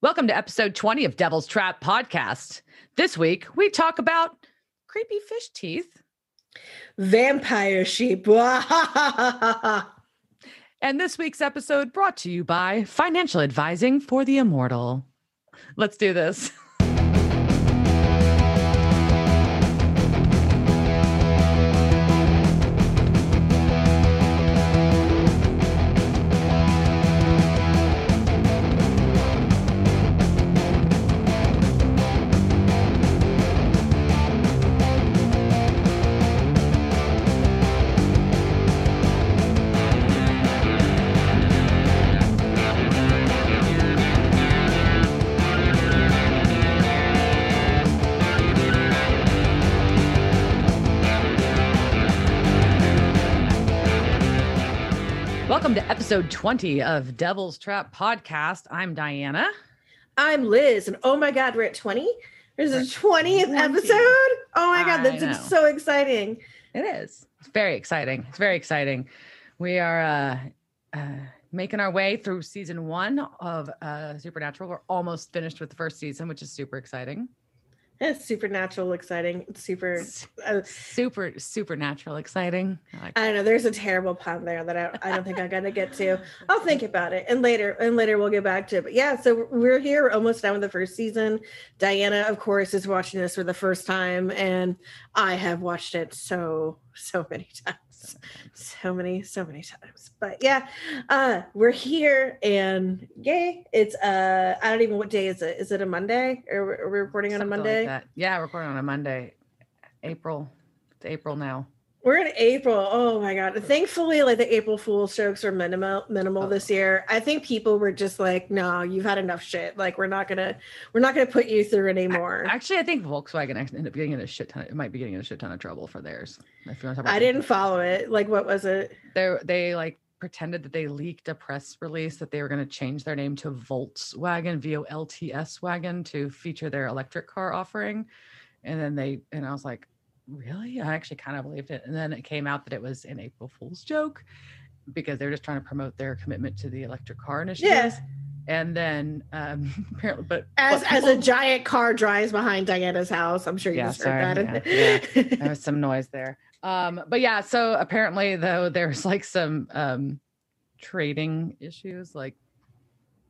Welcome to episode 20 of Devil's Trap Podcast. This week, we talk about creepy fish teeth Vampire sheep. And this week's episode brought to you by Financial Advising for the Immortal. Let's do this. episode 20 of Devil's Trap Podcast. I'm Diana. I'm Liz, and oh my god, we're at 20. There's a 20th 20. episode. Oh my god, that's so exciting. It is. It's very exciting. It's very exciting. We are uh, uh, making our way through season one of uh, Supernatural. We're almost finished with the first season, which is super exciting. It's supernatural exciting. It's super. Uh, Super, supernatural exciting. I like I don't know. There's a terrible pun there that I, I don't think I'm gonna get to. I'll think about it, and later, and later we'll get back to it. But yeah, so we're here, we're almost done with the first season. Diana, of course, is watching this for the first time, and I have watched it so so many times, so many so many times. But yeah, uh, we're here, and yay! It's uh, I don't even what day is it? Is it a Monday? Or we're- we recording on a Something like Monday? that. yeah, we're recording on a Monday. April. It's April now. We're in April. Oh my god! Thankfully, like the April Fool's jokes are minimal, minimal Oh. this year. I think people were just like, "No, you've had enough shit. Like, we're not gonna, we're not gonna put you through anymore." Actually, I think Volkswagen actually ended up getting in a shit ton. Of, it might be getting in a shit ton of trouble for theirs. If you want to talk about I didn't follow it. Like, what was it? they they like pretended that they leaked a press release that they were going to change their name to Volkswagen V O L T S wagon to feature their electric car offering, and then they and I was like, really? I actually kind of believed it, and then it came out that it was an April Fool's joke because they're just trying to promote their commitment to the electric car initiative. Yes. And then um apparently, but As but as a giant car drives behind Diana's house. I'm sure you Yeah, just sorry, heard that. yeah, there was some noise there. Um, but yeah, so apparently though there's like some um trading issues, like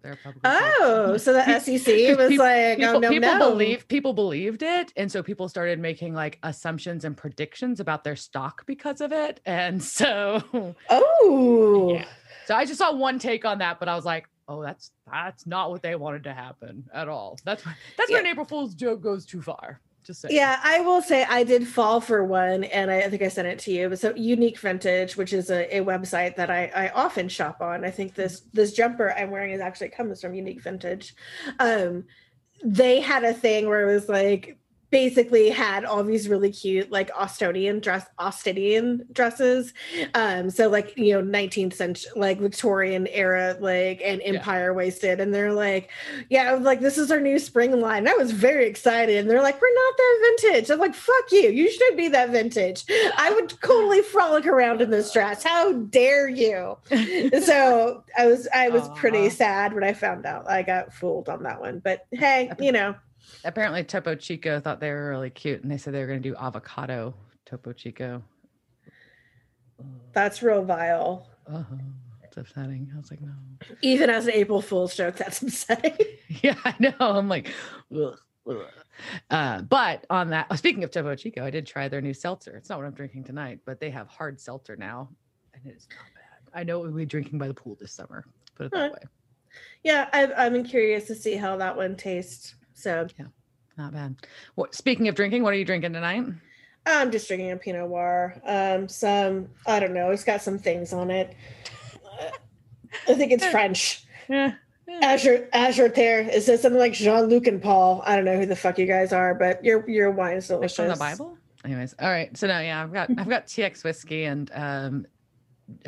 they're publicly traded. oh, so the SEC was people- like, people, "Oh no, people no." believe people believed it, and so people started making like assumptions and predictions about their stock because of it, and so Oh, yeah. So I just saw one take on that, but I was like, oh, that's that's not what they wanted to happen at all. That's why that's where an April Fool's joke goes too far. Just saying. Yeah, I will say I did fall for one, and I, think I sent it to you. But so Unique Vintage, which is a, a website that I, I often shop on. I think this this jumper I'm wearing is actually comes from Unique Vintage. Um, they had a thing where it was like basically had all these really cute like Austonian dress Austinian dresses. Um, so like you know 19th century like Victorian era like and Yeah. empire waisted, and they're like yeah, like, this is our new spring line. And I was very excited. And they're like, we're not that vintage. I'm like, fuck you. You should be that vintage. I would totally frolic around in this dress. How dare you? So I was I was pretty sad when I found out I got fooled on that one. But hey, you know, Apparently, Topo Chico thought they were really cute, and they said they were going to do avocado Topo Chico. that's real vile. Oh, it's upsetting. I was like, no. Even as an April Fool's joke, that's upsetting. Yeah, I know. I'm like, ugh, ugh. Uh, but on that, speaking of Topo Chico, I did try their new seltzer. It's not what I'm drinking tonight, but they have hard seltzer now, and it is not bad. I know we'll be drinking by the pool this summer. Put it that way. yeah, I, I'm curious to see how that one tastes. So yeah, Not bad. What? Speaking of drinking, what are you drinking tonight? I'm just drinking a Pinot Noir. Um, some I don't know. It's got some things on it. I think it's French. Yeah. Azure Azure there. It says something like Jean Luc and Paul. I don't know who the fuck you guys are, but your your wine is delicious. From the Bible. Anyways, all right. So now, yeah, I've got I've got TX whiskey and um,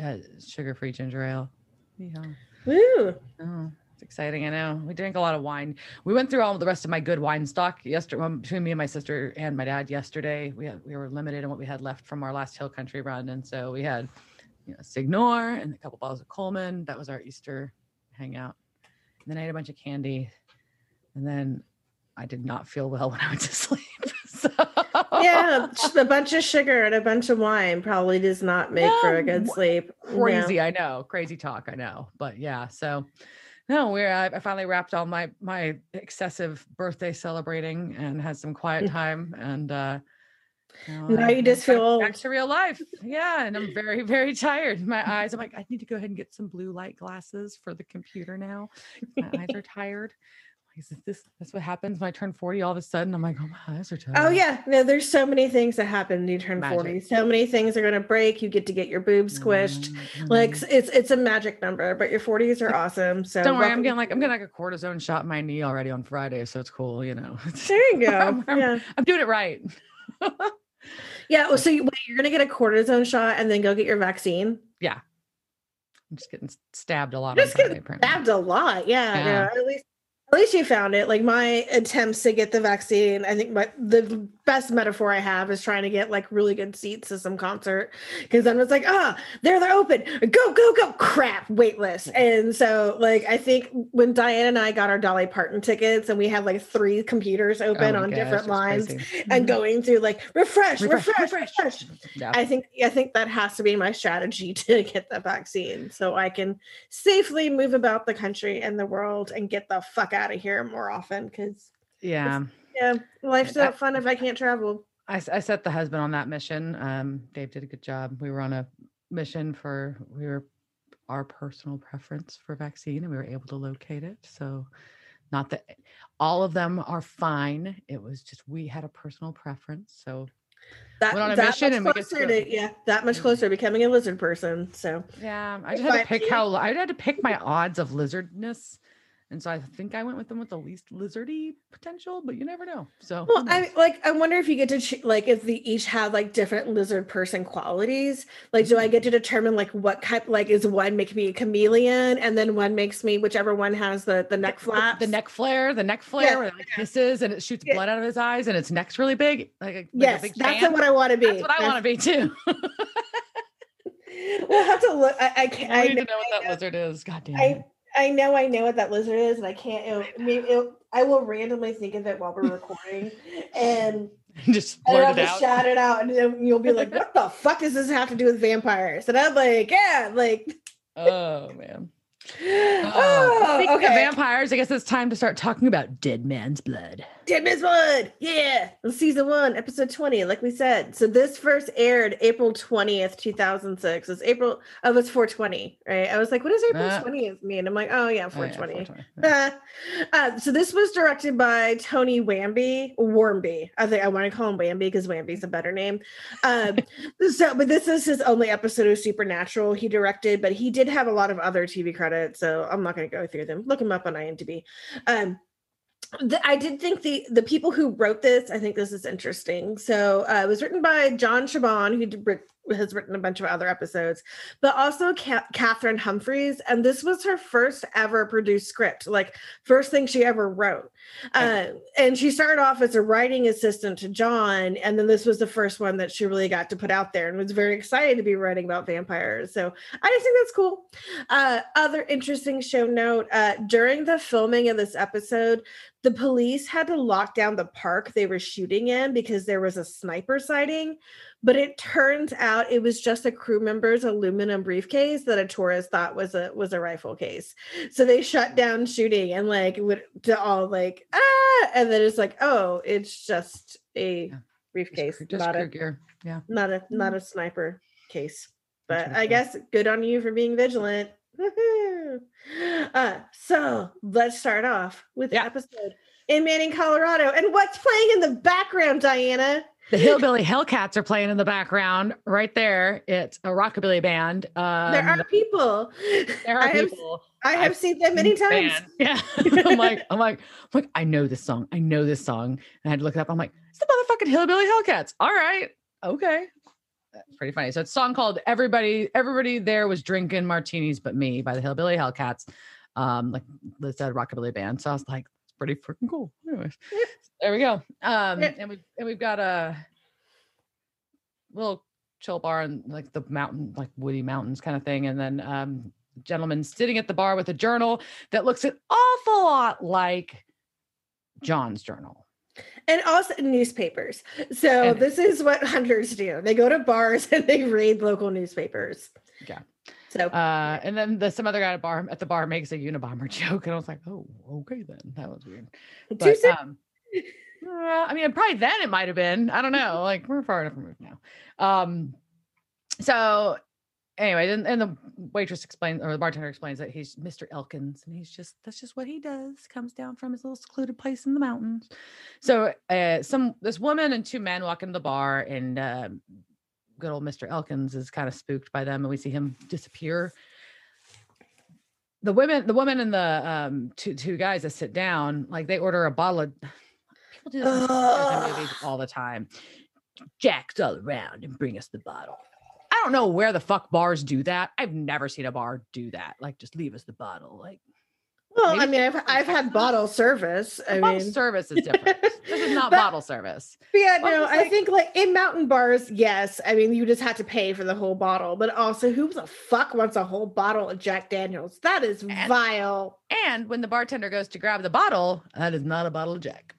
uh, sugar-free ginger ale. Yeah. Woo. Oh, it's exciting. I know. We drank a lot of wine. We went through all the rest of my good wine stock yesterday between me and my sister and my dad yesterday. We had, we were limited in what we had left from our last hill country run, and so we had you know Signor and a couple bottles of Coleman. That was our Easter hangout. And then I ate a bunch of candy. and then I did not feel well when I went to sleep. so yeah, a bunch of sugar and a bunch of wine probably does not make for a good sleep. crazy. I know, crazy talk. I know, but yeah. So no, we're I, I finally wrapped all my my excessive birthday celebrating and had some quiet time and. uh now, Now you just back- feel back to real life. Yeah, and I'm very, very tired. My eyes. I'm like, I need to go ahead and get some blue light glasses for the computer now. My eyes are tired. Like, is this that's what happens when I turn 40 all of a sudden? I'm like, oh my eyes are tired. Oh yeah, no, there's so many things that happen when you turn Magic. 40. So many things are gonna break. You get to get your boobs squished. Mm, Like it's it's a magic number, but your 40s are awesome. So don't worry, I'm welcome getting like I'm getting like a cortisone shot in my knee already on Friday, so it's cool, you know. There you go. I'm- I'm- Yeah. I'm doing it right. Yeah. Well, so you, wait, you're gonna get a cortisone shot and then go get your vaccine. Yeah. I'm just getting stabbed a lot. Just Friday, getting apparently. stabbed a lot. Yeah. no, Yeah. at least at least you found it. Like my attempts to get the vaccine, I think my the best metaphor I have is trying to get like really good seats to some concert because then it's like, ah, there they're open. Go, go, go. Crap, waitlist. And so like I think when Diane and I got our Dolly Parton tickets and we had like three computers Oh open my on gosh, different lines crazy. and Mhm. going through like refresh, refresh, refresh. Yeah. I think I think that has to be my strategy to get the vaccine so I can safely move about the country and the world and get the fuck out of here more often because yeah. Yeah, life's not fun if I can't travel. I set the husband on that mission. Um, Dave did a good job. We were on a mission for we were our personal preference for vaccine, and we were able to locate it. So, not that all of them are fine. It was just we had a personal preference. So, That, Went on a that mission much and we get to to, yeah, that much closer to becoming a lizard person. So yeah, I just had to pick how I had to pick my odds of lizardness, and so I think I went with them with the least lizardy potential. But you never know. So, well. I like I wonder if you get to ch- like if they each have like different lizard person qualities. Like, do I mm-hmm. get to determine like what kind? Like, is one make me a chameleon, and then one makes me whichever one has the the neck the- The neck flare, the neck flare where it like hisses and it shoots Yeah. blood out of his eyes and its neck's really big. Like, like Yes, big that's fan. what I want to be. That's what I want to be too. We'll have to look. I, I can't. I I, need know, to know what that know. lizard is. God damn I it. I know I know what that lizard is, and I can't. It'll, maybe it'll, I will randomly think of it while we're recording, and Just blurt I'll it just out. shout it out, and then you'll be like, "What the fuck does this have to do with vampires?" And I'm like, "Yeah, like." Oh man. Oh, Oh, speaking of okay. vampires, I guess it's time to start talking about dead man's blood. Dead Man's Blood. Yeah. Season one, episode 20, like we said. So this first aired April 20th, 2006. It's April, oh, it's 420, right? I was like, what does April Uh, 20th mean? I'm like, oh, yeah, Oh, yeah, 420. 420. Yeah. uh, so this was directed by Tony Wamby, Warmby. I think I want to call him Wamby because Wamby's a better name. Um, so, but this is his only episode of Supernatural he directed, but he did have a lot of other TV credits, so I'm not going to go through them. Look him up on IMDb. Um, I did think the the people who wrote this, I think this is interesting. So uh, it was written by John Shiban, who did, has written a bunch of other episodes, but also Ca- Cathryn Humphris, and this was her first ever produced script, like first thing she ever wrote. Uh, and she started off as a writing assistant to John, and then this was the first one that she really got to put out there, and was very excited to be writing about vampires. So I just think that's cool. Uh, other interesting show note: uh, during the filming of this episode the police had to lock down the park they were shooting in because there was a sniper sighting. But it turns out it was just a crew member's aluminum briefcase that a tourist thought was a was a rifle case. So they shut down shooting and like would to all like ah, and then it's like oh, it's just a Yeah. briefcase, Just, just not a gear. Yeah. not a not a sniper case. But I guess good on you for being vigilant. Uh, so let's start off with Yeah. the episode in Manning, Colorado. And what's playing in the background, Diana? The Hillbilly Hellcats are playing in the background right there. It's a rockabilly band. Um, there are people. there are I people. I have seen that many times. band. Yeah. I'm like, I'm like, I'm like, I know this song. I know this song. And I had to look it up. I'm like, it's the motherfucking Hillbilly Hellcats. All right. Okay. That's pretty funny. So it's a song called Everybody, Everybody There Was Drinking Martinis But Me by the Hillbilly Hellcats. Um, like Liz said, rockabilly band. So I was like, it's pretty freaking cool. Anyways, Yep. there we go. Um, Yep. and we and we've got a little chill bar and like the mountain, like woody mountains kind of thing. And then um gentleman sitting at the bar with a journal that looks an awful lot like John's journal. and also newspapers. So And- this is what hunters do. They go to bars and they raid local newspapers. Yeah. So Uh, and then the some other guy at bar at the bar makes a Unabomber joke, and I was like, "Oh, okay, then that was weird." But um, uh, I mean, probably then it might have been. I don't know. Like we're far enough removed now. Um, so anyway, and, and the waitress explains, or the bartender explains that he's Mr. Elkins, and he's just that's just what he does. Comes down from his little secluded place in the mountains. So uh, some this woman and two men walk into the bar, and um, good old Mr. Elkins is kind of spooked by them, and we see him disappear. The women, the woman and the um, two two guys that sit down, like they order a bottle of. People do this in movies all the time. Jack's all around and bring us the bottle. I don't know where the fuck bars do that. I've never seen a bar do that. Like, just leave us the bottle. Like, well, maybe I mean, I've I've had bottle service. I bottle mean, service is different. this is not But- bottle service. But yeah, Well, no, I like- think like in mountain bars, yes. I mean, you just had to pay for the whole bottle, but also, who the fuck wants a whole bottle of Jack Daniels? That is And- vile. And when the bartender goes to grab the bottle, that is not a bottle of Jack.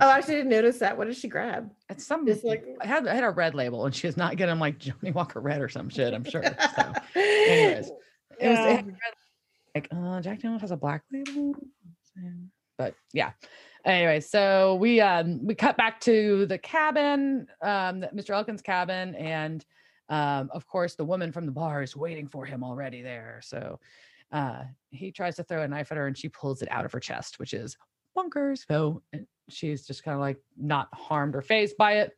Oh, I actually didn't notice that. What did she grab? it's some Just like I had I had a red label, and she was not getting like Johnnie Walker Red or some shit. I'm sure. So anyways, it was Yeah. red- like uh, Jack Daniels has a black label, but yeah. Anyway, so we um we cut back to the cabin, um, Mr. Elkins' cabin, and um, of course the woman from the bar is waiting for him already there. So uh, he tries to throw a knife at her, and she pulls it out of her chest, which is bonkers. So she's just kind of like not harmed or phased by it.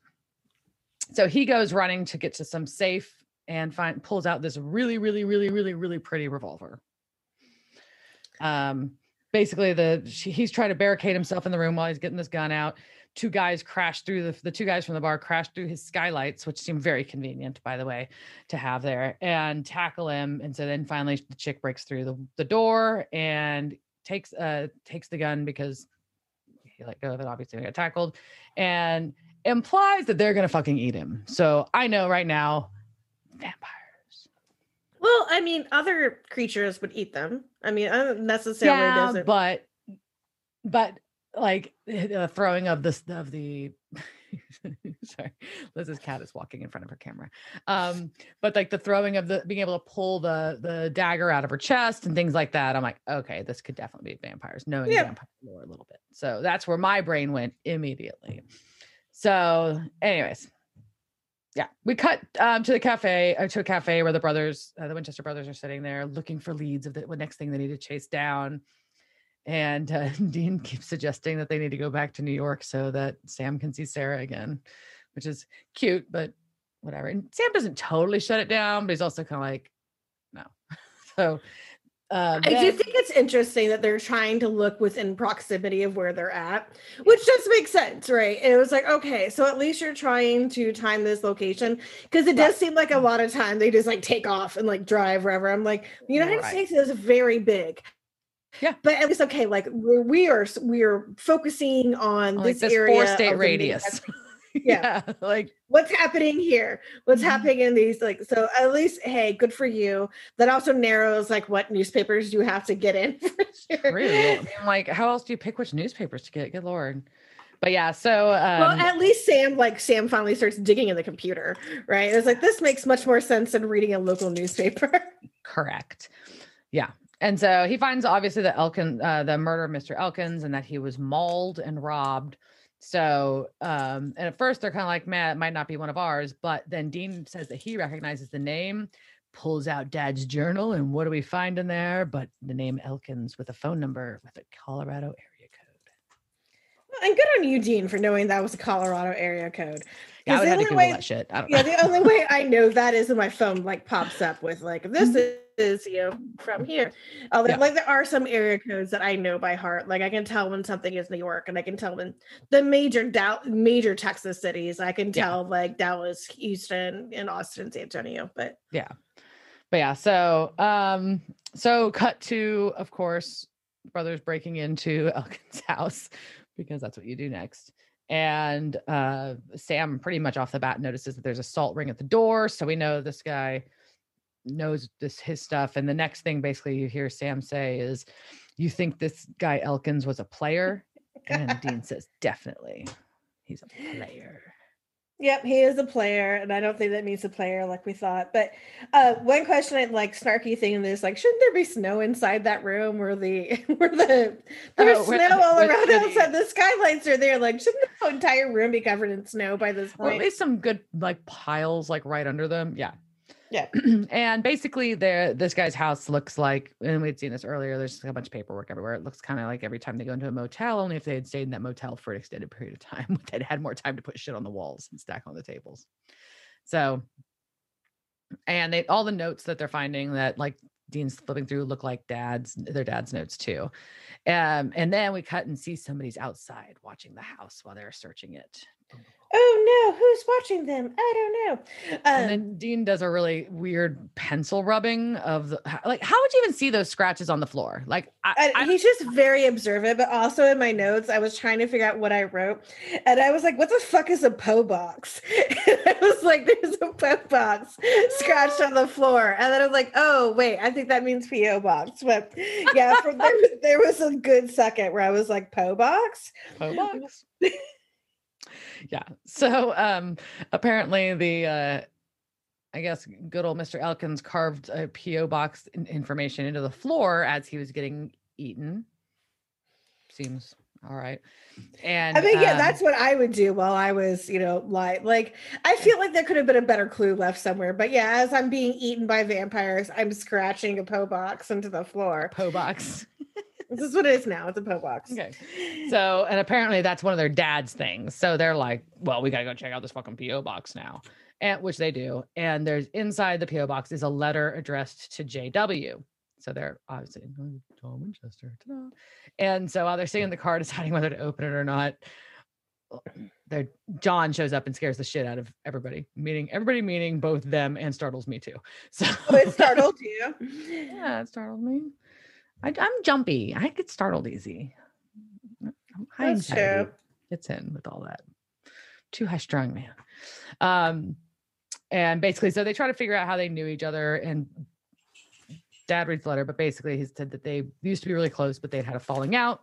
So he goes running to get to some safe and find pulls out this really, really, really, really, really pretty revolver. Um, basically, the she, he's trying to barricade himself in the room while he's getting this gun out. Two guys crash through the the two guys from the bar crash through his skylights, which seem very convenient, by the way, to have there and tackle him. And so then finally, the chick breaks through the, the door and takes uh takes the gun because he let go of it. Obviously, he got tackled, and implies that they're gonna fucking eat him. So I know right now, vampires. Well, I mean, other creatures would eat them. I mean, I don't necessarily Yeah, doesn't. but but like the throwing of this of the sorry. Liz's cat is walking in front of her camera. Um but like the throwing of the being able to pull the the dagger out of her chest and things like that i'm like okay this could definitely be vampires knowing Yeah. vampire lore a little bit. So that's where my brain went immediately. So anyways. Yeah we cut um to the cafe uh, to a cafe where the brothers uh, the winchester brothers are sitting there looking for leads of the next thing they need to chase down and uh, dean keeps suggesting that they need to go back to new york so that sam can see sarah again which is cute but whatever and sam doesn't totally shut it down but he's also kind of like no so uh, I do think it's interesting that they're trying to look within proximity of where they're at, which does make sense, right? And it was like, okay, so at least you're trying to time this location because it does Right. seem like a lot of time they just like take off and like drive wherever. I'm like, the United Right. States is very big. Yeah. But at least okay, like we're, we are we are focusing on like this, this area four state radius Midwest. yeah like what's happening here what's Mhm. happening in these like so at least hey good for you that also narrows like what newspapers you have to get in for sure really I mean, like how else do you pick which newspapers to get good lord but yeah so um well at least sam like sam finally starts digging in the computer right it's like this makes much more sense than reading a local newspaper Correct. Yeah. And so he finds obviously the Elkin, uh, the murder of Mr. Elkins, and that he was mauled and robbed. So, um, and at first they're kind of like, man, it might not be one of ours. But then Dean says that he recognizes the name, pulls out dad's journal, and what do we find in there? But the name Elkins with a phone number with a Colorado area code. Well, and good on you dean for knowing that was a colorado area code Yeah, I would the have to only Google way- that shit. I don't yeah know. the only way i know that is when my phone like pops up with like this Mhm. is you know from here although Yeah. like there are some area codes that i know by heart like i can tell when something is new york and i can tell when the major Dow- major texas cities i can Yeah. tell like dallas houston and austin san antonio but yeah, but yeah so um so cut to of course brothers breaking into elkin's house because that's what you do next and uh sam pretty much off the bat notices that there's a salt ring at the door so we know this guy knows this his stuff and the next thing basically you hear sam say is you think this guy elkins was a player and Dean says, definitely. He's a player. Yep, he is a player, and I don't think that means a player like we thought. But uh, one question I like snarky thing in this, like, shouldn't there be snow inside that room where the where the there's Oh, snow all around outside? The skylights are there. Like, shouldn't the entire room be covered in snow by this Or at point? least some good like piles like right under them. Yeah. Yeah. and basically there this guy's house looks like and we'd seen this earlier, there's a bunch of paperwork everywhere. It looks kind of like every time they go into a motel, only if they had stayed in that motel for an extended period of time, they'd had more time to put shit on the walls and stack on the tables. So and they all the notes that they're finding that like Dean's flipping through look like dad's their dad's notes too. Um, and then we cut and see somebody's outside watching the house while they're searching it. Oh no, who's watching them? I don't know. and Um, then Dean does a really weird pencil rubbing of the like. How would you even see those scratches on the floor? Like, I, I, he's just very observant, but also in my notes, I was trying to figure out what I wrote, and I was like, "What the fuck is a PO box?" And I was like, "There's a PO box scratched on the floor," and then I was like, "Oh wait, I think that means PO box." But yeah, there, there was a good second where I was like, "PO box." Po box. yeah. So um apparently the uh I guess good old Mr. Elkins carved a PO box in- information into the floor as he was getting eaten. Seems all right. And I mean, yeah, um, that's what I would do while I was, you know, like, like I feel like there could have been a better clue left somewhere. But yeah, as I'm being eaten by vampires, I'm scratching a PO box into the floor. Po box. This is what it is now. It's a PO box. Okay. So, and apparently that's one of their dad's things. So they're like, well, we got to go check out this fucking P.O. box now. And which they do. And there's inside the P.O. box is a letter addressed to J.W. So they're obviously "Oh, John Winchester. ta-da." And so while they're sitting in the car deciding whether to open it or not, there John shows up and scares the shit out of everybody, meaning everybody, meaning both them and startles me too. So Oh, it startled you. yeah, it startled me. I, I'm jumpy. I get startled easy. High That's anxiety true. Fits in with all that. Too high strung, man. Um, and basically, so they try to figure out how they knew each other. And dad reads the letter, but basically, he said that they used to be really close, but they'd had a falling out.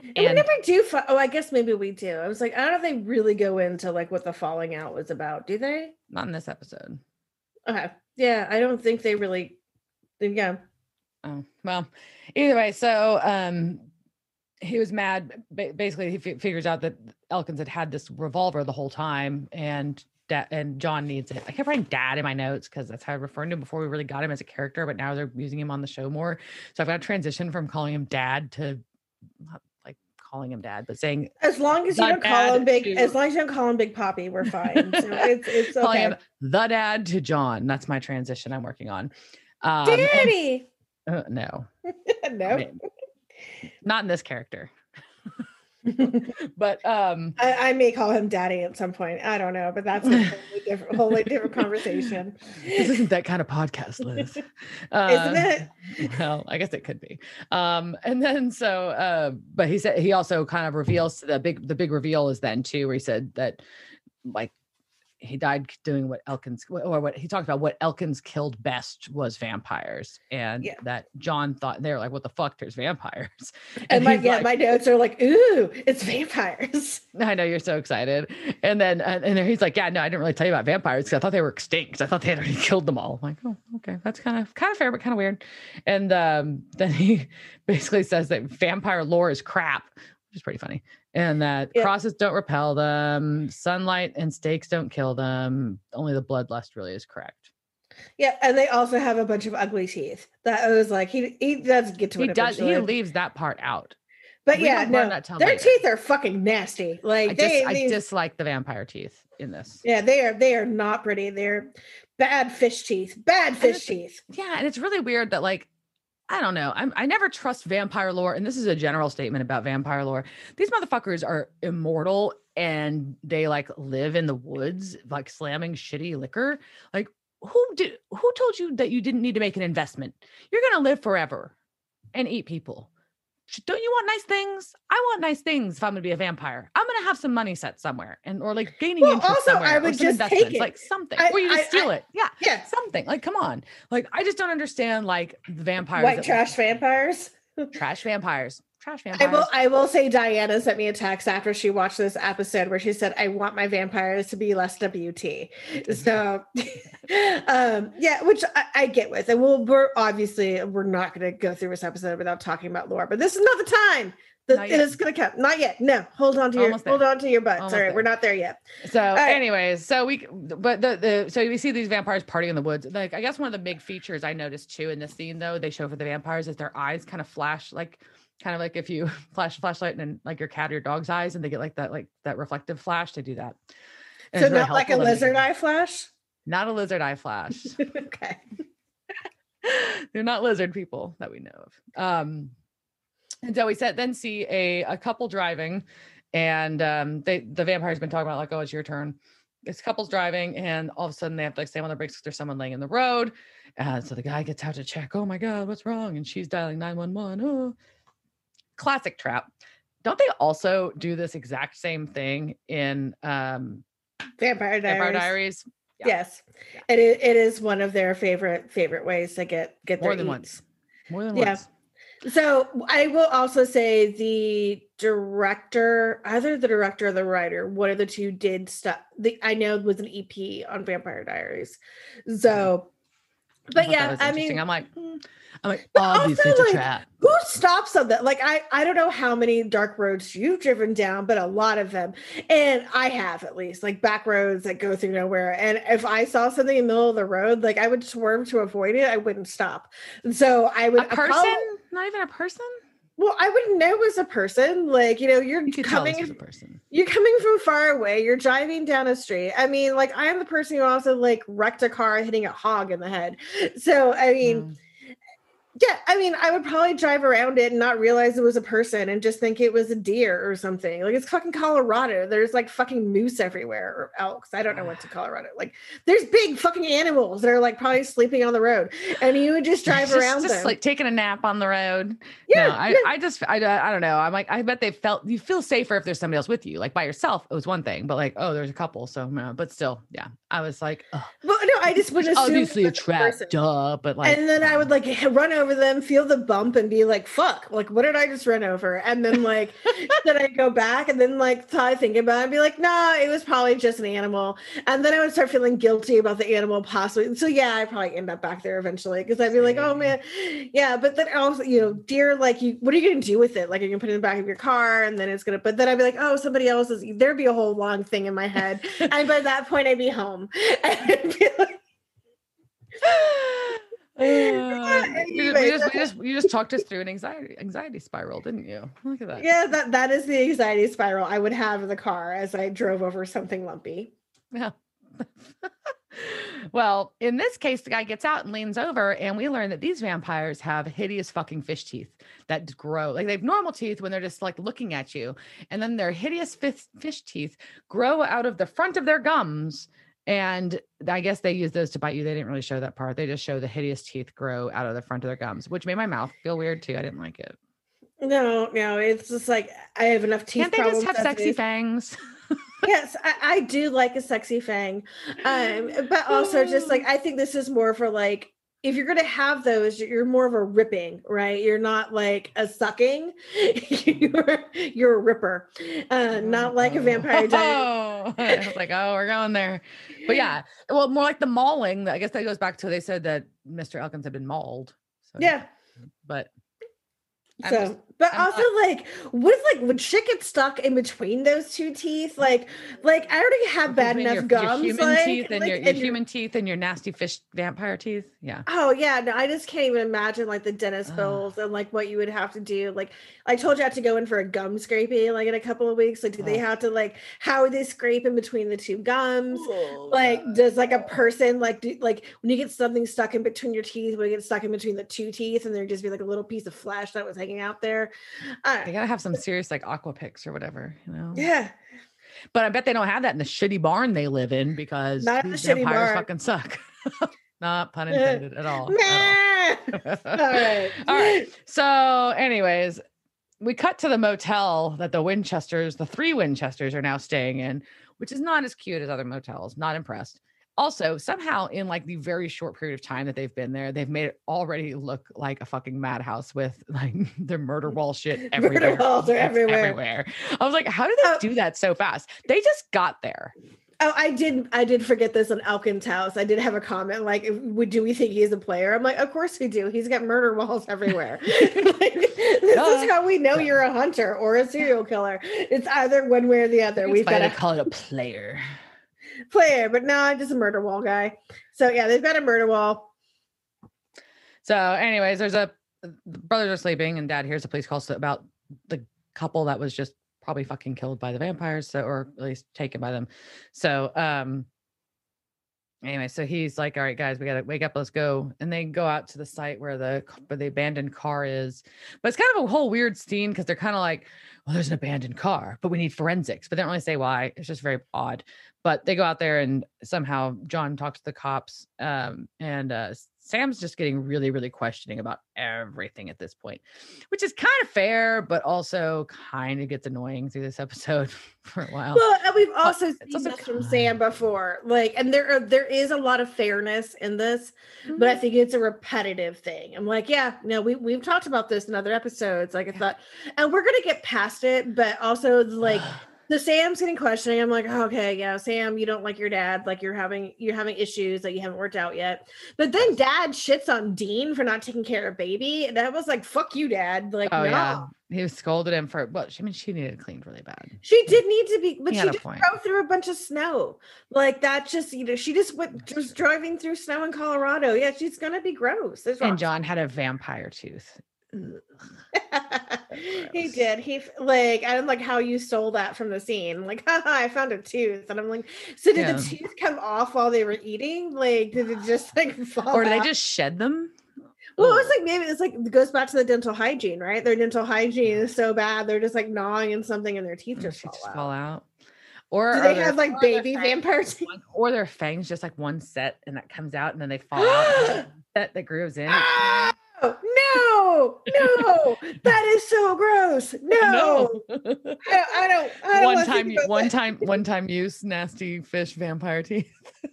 And we never do. Fi- oh, I guess maybe we do. I was like, I don't know if they really go into like what the falling out was about. Do they? not in this episode. Okay. Yeah, I don't think they really. Yeah. Oh, well, either way, so um he was mad. Basically, he fi- figures out that Elkins had had this revolver the whole time, and da- and John needs it. I kept writing "dad" in my notes because that's how I referred to him before we really got him as a character. But now they're using him on the show more, so I've got to transition from calling him "dad" to not like calling him "dad," but saying As long as you don't call him big, to- as long as you don't call him Big Poppy, we're fine. So it's it's calling okay. him the dad to John. That's my transition I'm working on. Um, Daddy. Uh, no, I no, mean, not in this character. but um I, I may call him Daddy at some point. I don't know, but that's a wholly different, wholly different conversation. this isn't that kind of podcast, Liz. Isn't Uh, it? Well, I guess it could be. Um, and then so, uh, but he said he also kind of reveals the big the big reveal is then too, where he said that like he died doing what Elkins or what he talked about what Elkins killed best was vampires, and Yeah. that John thought they're like, what the fuck? There's vampires, And my yeah, like- my notes are like, ooh, it's vampires. I know you're so excited. And then and, and then he's like, Yeah, no, I didn't really tell you about vampires because I thought they were extinct. I thought they had already killed them all. I'm like, oh, okay, that's kind of kind of fair, but kind of weird. And um, then he basically says that vampire lore is crap, which is pretty funny. And that Yeah. crosses don't repel them, sunlight and stakes don't kill them. Only the bloodlust really is correct. Yeah, and they also have a bunch of ugly teeth. That was like, he he does get to He it. does he leaves that part out. but we yeah, no, their later. teeth are fucking nasty. Like I, they, dis- I dislike the vampire teeth in this. yeah, they are they are not pretty. They're bad fish teeth. Bad fish teeth. yeah and it's really weird that like i don't know. I'm, i never trust vampire lore and this is a general statement about vampire lore. These motherfuckers are immortal and they like live in the woods like slamming shitty liquor. Like who did who told you that you didn't need to make an investment? You're gonna live forever and eat people don't you want nice things? I want nice things if i'm gonna be a vampire. I'm gonna have some money set somewhere and or like gaining Well, interest also, somewhere I would just take it. like something I- or you just I- steal I- it. Yeah Yeah, something like come on. Like i just don't understand like the vampires white trash vampires. trash vampires trash I will. I will say Diana sent me a text after she watched this episode where she said, "I want my vampires to be less WT." So, um, yeah, which I, I get with, and we'll. We're obviously we're not going to go through this episode without talking about lore, but this is not the time. Not is going to come. Not yet. No, hold on to your Almost there. hold on to your butts. Almost All right, there. we're not there yet. So, right. anyways, so we, but the the so we see these vampires partying in the woods. Like, I guess one of the big features I noticed too in this scene, though, they show for the vampires is their eyes kind of flash, like kind of like if you flash a flashlight and like your cat or your dog's eyes, and they get like that, like that reflective flash. They do that. And so it's really not like a lizard eye flash. Not a lizard eye flash. okay. They're not lizard people that we know of. Um, and so we said then see a a couple driving, and um, they the vampire's been talking about like, oh, it's your turn. This couple's driving, and all of a sudden they have to like slam on the brakes because there's someone laying in the road. And so the guy gets out to check. Oh my god, what's wrong? And she's dialing nine one one. Oh, classic trap. Don't they also do this exact same thing in um, Vampire Diaries. Vampire Diaries? Yeah. Yes, Yeah. it is. It is one of their favorite favorite ways to get get More their than eats. once. More than Yeah. once. So I will also say the director, either the director or the writer, one of the two did stuff. The I know it was an EP on Vampire Diaries. So, but thought that yeah, I mean, I'm like, mm, I'm like, But obviously also, it's a like, trap. who stops on that? Like I, I don't know how many dark roads you've driven down, but a lot of them, and I have at least like back roads that go through nowhere. And if I saw something in the middle of the road, like I would swerve to avoid it. I wouldn't stop. And so I would A person? apolo- Not even a person? Well, I wouldn't know as a person. Like, you know, you're You coming a person. you're coming from far away, you're driving down a street. I mean, like I am the person who also like wrecked a car hitting a hog in the head. So I mean, Mm. Yeah, I mean, I would probably drive around it and not realize it was a person and just think it was a deer or something. Like it's fucking Colorado. There's like fucking moose everywhere or elks. I don't know what's in Colorado. Like there's big fucking animals that are like probably sleeping on the road, and you would just drive just, around just them. like taking a nap on the road. yeah, no, I, yeah. I just, I, I don't know. I'm like, I bet they felt you feel safer if there's somebody else with you. Like by yourself, it was one thing, but like, oh, there's a couple. So, no, but still, yeah, I was like, oh, Well, no, I just would assume obviously a trap, duh. But like, and then I would like run over them, feel the bump, and be like, "Fuck! Like, what did I just run over?" And then like, then I go back, and then like, try thinking about it, and be like, "Nah, it was probably just an animal." And then I would start feeling guilty about the animal possibly. So yeah, I probably end up back there eventually because I'd be like, "Oh man, yeah." But then also, you know, deer, like, you, what are you gonna do with it? Like, are you gonna put it in the back of your car, and then it's gonna? But then I'd be like, "Oh, somebody else is." There'd be a whole long thing in my head, and by that point, I'd be home. And I'd be like, Uh, you, just, Anyway, we just, we just, you just talked us through an anxiety anxiety spiral, didn't you? Look at that. Yeah, that that is the anxiety spiral I would have in the car as I drove over something lumpy. Yeah. well, in this case, the guy gets out and leans over, and we learn that these vampires have hideous fucking fish teeth that grow. Like they have normal teeth when they're just like looking at you, and then their hideous fish, fish teeth grow out of the front of their gums. And I guess they use those to bite you. They didn't really show that part. They just show the hideous teeth grow out of the front of their gums, which made my mouth feel weird too. I didn't like it. No, no, it's just like I have enough teeth Can't they just have sexy is. fangs? yes, I, I do like a sexy fang, um, but also just like I think this is more for like if you're gonna have those, you're more of a ripping, right? You're not like a sucking. you're you're a ripper, uh, not like a vampire. Oh, I was like, oh, we're going there. But yeah, well, more like the mauling. I guess that goes back to they said that Mr. Elkins had been mauled. So, yeah. but I'm So, just- but I'm- also like, what if like would shit get stuck in between those two teeth? Like, like I already have bad between enough your, gums. your human like, teeth and like, your, your and human teeth and your nasty fish vampire teeth. Yeah. Oh yeah, no, I just can't even imagine like the dentist bills and like what you would have to do. Like I told you I had to go in for a gum scraping like in a couple of weeks. Like, do they have to like how would they scrape in between the two gums? Oh, Like, does like a person like do like when you get something stuck in between your teeth, when it gets stuck in between the two teeth, and there'd just be like a little piece of flesh that was hanging out there? Uh, They gotta have some serious like aqua picks or whatever, you know. yeah. But I bet they don't have that in the shitty barn they live in because Not the shitty vampires barn. fucking suck. Not pun intended at all. at all. All right. All right. So, anyways, we cut to the motel that the Winchesters, the three Winchesters, are now staying in, which is not as cute as other motels. Not impressed. Also, somehow in like the very short period of time that they've been there, they've made it already look like a fucking madhouse with like the murder wall shit everywhere. Murder walls are everywhere. everywhere. I was like, how did they Oh. do that so fast? They just got there. Oh, I did. I did forget this on Elkin's house. I did have a comment like, "Would do we think he's a player?" I'm like, "Of course we do. He's got murder walls everywhere. like, this Duh. is how we know you're a hunter or a serial killer. It's either one way or the other. We've got to call it a player. Player, but no, just a murder wall guy. So yeah, they've got a murder wall. So, anyways, there's a the brothers are sleeping, and dad hears a police call about the couple that was just probably fucking killed by the vampires, so or at least taken by them. So, um, anyway, so he's like, "All right, guys, we gotta wake up, let's go." And they go out to the site where the where the abandoned car is. But it's kind of a whole weird scene because they're kind of like, "Well, there's an abandoned car, but we need forensics." But they don't really say why. It's just very odd. But they go out there, and somehow John talks to the cops, um, and uh, Sam's just getting really, really questioning about everything at this point, which is kind of fair, but also kind of gets annoying through this episode for a while. Well, and we've also it's seen also this from Sam before. Like, and there are, there is a lot of fairness in this, but I Mm-hmm. think it's a repetitive thing. I'm like, yeah, no, we we've talked about this in other episodes. Like, I thought, and we're gonna get past it, but also like the Sam's getting questioning. I'm like, oh, okay, yeah, Sam, you don't like your dad, like you're having you're having issues that you haven't worked out yet. But then Dad shits on Dean for not taking care of baby, and I was like, fuck you, Dad. Like, oh no. yeah, he was scolded him for. Well, I mean, she needed cleaned really bad. She did need to be, but He she point. drove through a bunch of snow. Like that, just you know, she just went just driving through snow in Colorado. Yeah, she's gonna be gross. And. John had a vampire tooth. he did. He like I don't like how you stole that from the scene. Like, haha, I found a tooth, and I'm like, so did Yeah. the tooth come off while they were eating? Like, did it just like fall? Or did they out? just shed them? Well, it's like maybe it's like it goes back to the dental hygiene, right? Their dental hygiene is so bad they're just like gnawing in something and their teeth just fall just out. fall out. Or Do they have like baby fangs vampire teeth? or their fangs just like one set and that comes out and then they fall out. That that grooves in. Oh, no, no, that is so gross. No, I, don't- I don't. I don't one time, one that. time, one time use nasty fish vampire teeth.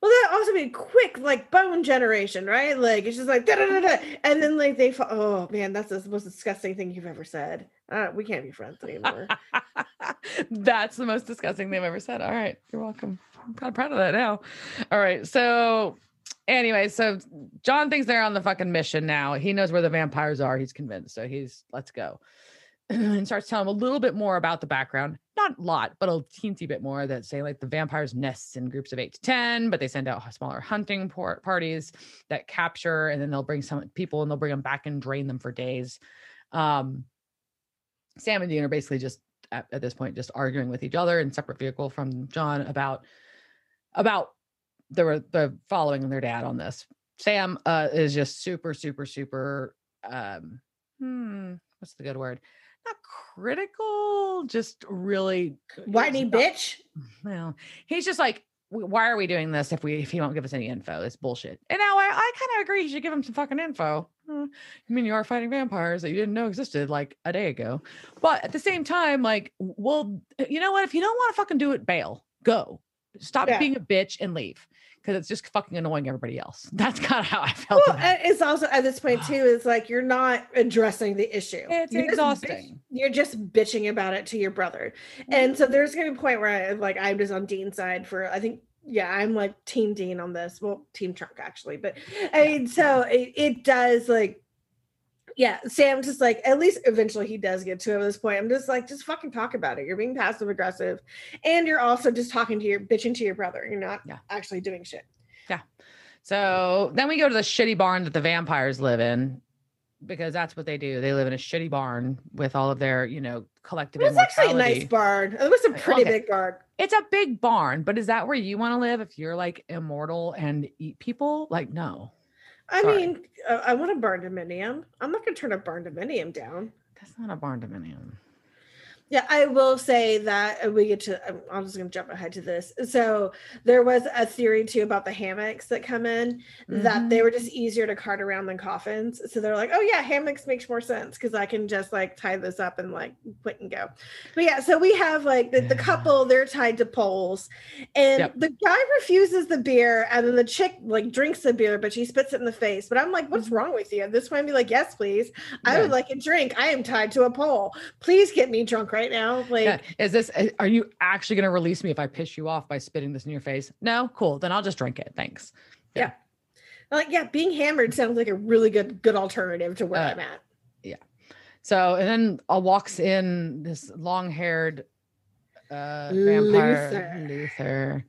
Well, that also mean quick, like bone generation, right? Like it's just like da da da da, and then like they. Fall. Oh man, that's the most disgusting thing you've ever said. Uh, we can't be friends anymore. That's the most disgusting they've ever said. All right, you're welcome. I'm kind of proud of that now. All right, so anyway, so John thinks they're on the fucking mission now. He knows where the vampires are. He's convinced, so he's let's go. and starts telling him a little bit more about the background. Not a lot, but a teensy bit more that say like the vampires nests in groups of eight to 10, but they send out smaller hunting por- parties that capture and then they'll bring some people and they'll bring them back and drain them for days. Um, Sam and Dean are basically just at, at this point just arguing with each other in separate vehicle from John about about the re- the following their dad on this. Sam uh, is just super super super um hmm, what's the good word? Not critical, just really Whiny bitch. well, he's just like, why are we doing this if we if he won't give us any info? It's bullshit. And now I, I kind of agree. You should give him some fucking info. Hmm, I mean, you are fighting vampires that you didn't know existed like a day ago. But at the same time, like, well, you know what? If you don't want to fucking do it, bail. Go. Stop Yeah. being a bitch and leave. Because it's just fucking annoying everybody else. That's kind of how I felt. Well, it's also at this point too. It's like you're not addressing the issue. It's You're just exhausting. you're just bitching about it to your brother, Mm-hmm. and so there's gonna be a point where I like I'm just on Dean's side for I think yeah I'm like Team Dean on this. Well, Team Trunk actually, but I mean so it, it does like yeah Sam just like at least eventually he does get to it at this point. I'm just like just fucking talk about it. You're being passive aggressive, and you're also just talking to your bitching to your brother. You're not Yeah. actually doing shit. Yeah. So then we go to the shitty barn that the vampires live in because that's what they do. They live in a shitty barn with all of their, you know, collective It was actually a nice barn. It was a pretty Okay. big barn. It's a big barn, but is that where you want to live if you're like immortal and eat people? Like, no, I Sorry. mean, uh, I want a barn dominium. I'm not going to turn a barn dominium down. that's not a barn dominium. Yeah, I will say that uh, we get to. I'm, just going to jump ahead to this. So there was a theory too about the hammocks that come in mm-hmm. that they mm-hmm. were just easier to cart around than coffins. So they're like, oh yeah, hammocks makes more sense because I can just like tie this up and like quit and go. But yeah, so we have like the, the couple they're tied to poles, and yep. the guy refuses the beer, and then the chick like drinks the beer, but she spits it in the face. But I'm like, what's mm-hmm. wrong with you? This one be like, yes, please. I would like a drink. I am tied to a pole. Please get me drunk right right now? Like, yeah. is this, eh, are you actually going to release me if I piss you off by spitting this in your face? No, cool. Then I'll just drink it. Thanks. Yeah. yeah. Like, yeah, being hammered sounds like a really good, good alternative to where uh, I'm at. Yeah. So, and then uh, walks in this long haired uh, vampire Luther. Luther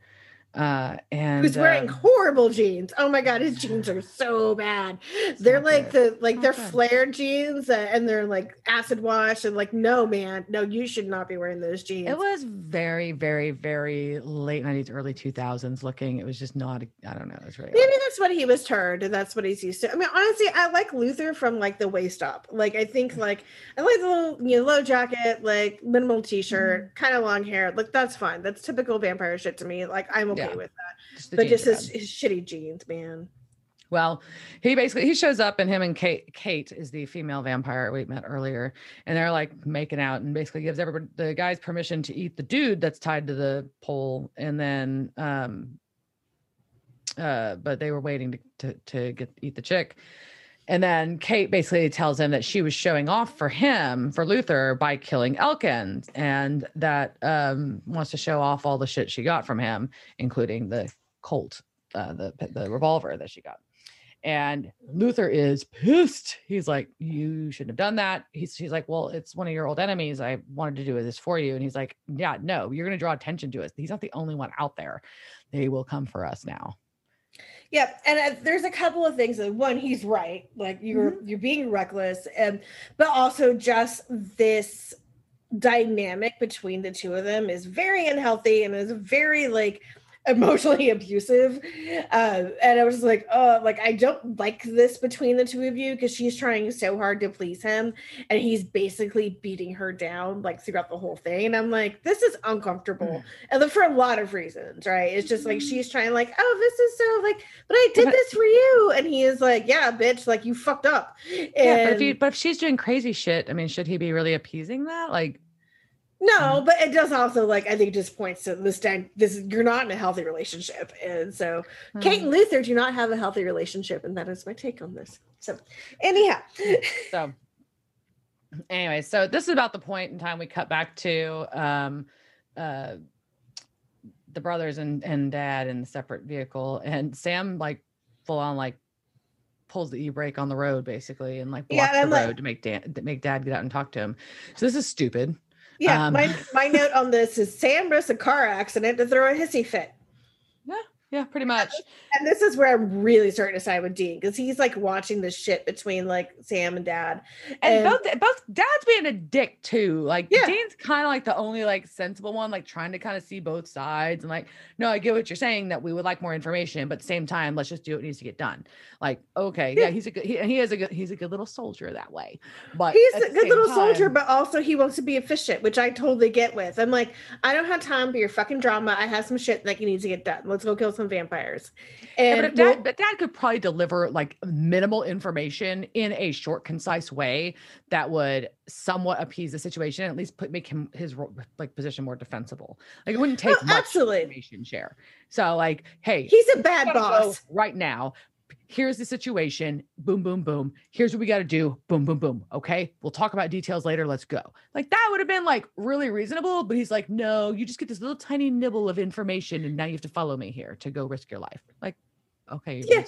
uh and who's wearing um, horrible jeans. Oh my god his jeans are so bad. They're like good. the like they're good. flared jeans uh, and they're like acid wash and like no man no you should not be wearing those jeans. it was very very very late 90s early 2000s looking. It was just not i don't know it was really maybe that's what he was turned and that's what he's used to. I mean honestly i like luther from like the waist up. Like i think like i like the little you know low jacket like minimal t-shirt mm-hmm. kind of long hair. Like that's fine. That's typical vampire shit to me. Like i'm okay yeah. With that. Just but just his, his shitty jeans, man. Well, he basically he shows up and him and Kate Kate is the female vampire we met earlier, and they're like making out and basically gives everybody the guys permission to eat the dude that's tied to the pole, and then um uh but they were waiting to to, to get eat the chick. And then Kate basically tells him that she was showing off for him, for Luther, by killing Elkins, and that um, wants to show off all the shit she got from him, including the Colt, uh, the the revolver that she got. And Luther is pissed. He's like, "You shouldn't have done that." He's he's like, "Well, it's one of your old enemies. I wanted to do this for you." And he's like, "Yeah, no, you're going to draw attention to us. He's not the only one out there. They will come for us now." Yeah, and uh, there's a couple of things. One, he's right. Like you're mm-hmm. you're being reckless, and but also just this dynamic between the two of them is very unhealthy and is very like emotionally abusive. Uh, and I was like, oh, like I don't like this between the two of you because she's trying so hard to please him, and he's basically beating her down like throughout the whole thing. And I'm like, this is uncomfortable, mm. and for a lot of reasons, right? It's just like she's trying like, oh, this is so like, but I did this for you, and he is like, yeah, bitch, like you fucked up. And, yeah, but if you, but if she's doing crazy shit, I mean, should he be really appeasing that? Like no, mm-hmm. but it does also like I think just points to this this you're not in a healthy relationship. And so mm. Kate and Luther do not have a healthy relationship, and that is my take on this. So anyhow. so anyway, so this is about the point in time we cut back to um uh the brothers and and dad in the separate vehicle and Sam like full on like pulls the e-brake on the road basically and like blocks yeah, the road to make dad make dad get out and talk to him. So this is stupid. Yeah, um, my my note on this is Sam risked a car accident to throw a hissy fit. Yeah, pretty much. And this is where I'm really starting to side with Dean because he's like watching the shit between like Sam and Dad. And, and both both Dad's being a dick too. Like yeah. Dean's kind of like the only like sensible one, like trying to kind of see both sides and like, no, I get what you're saying that we would like more information, but at the same time, let's just do what needs to get done. Like, okay, yeah, yeah he's a good he, he is a good he's a good little soldier that way. But he's a good little time, soldier, but also he wants to be efficient, which I totally get with. I'm like, I don't have time for your fucking drama. I have some shit that you need to get done. Let's go kill some vampires. And yeah, but, dad, well, but dad could probably deliver like minimal information in a short, concise way that would somewhat appease the situation, at least put make him his like position more defensible. Like it wouldn't oh, take oh, much absolutely. information share. So like, hey, he's a bad boss right now. Here's the situation. Boom, boom, boom. Here's what we got to do. Boom, boom, boom. Okay. We'll talk about details later. Let's go. Like that would have been like really reasonable. But he's like, no, you just get this little tiny nibble of information and now you have to follow me here to go risk your life. Like, okay yeah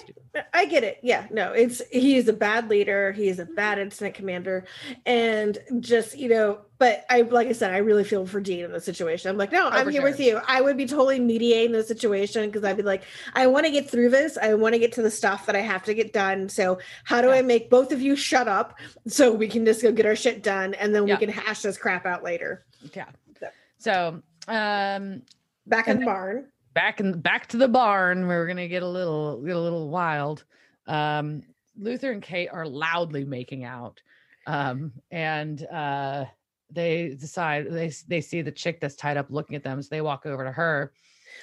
i get it. Yeah no it's he's a bad leader he is a bad incident commander and just you know but i like i said i really feel for dean in the situation. I'm like no oh, i'm here sure. with you. I would be totally mediating the situation because i'd be like i want to get through this. I want to get to the stuff that i have to get done. So how do yeah. i make both of you shut up so we can just go get our shit done and then yeah. we can hash this crap out later? Yeah. So, so um back in the barn back in back to the barn. where We're gonna get a little get a little wild. Um, Luther and Kate are loudly making out, um, and uh, they decide they they see the chick that's tied up looking at them, so they walk over to her.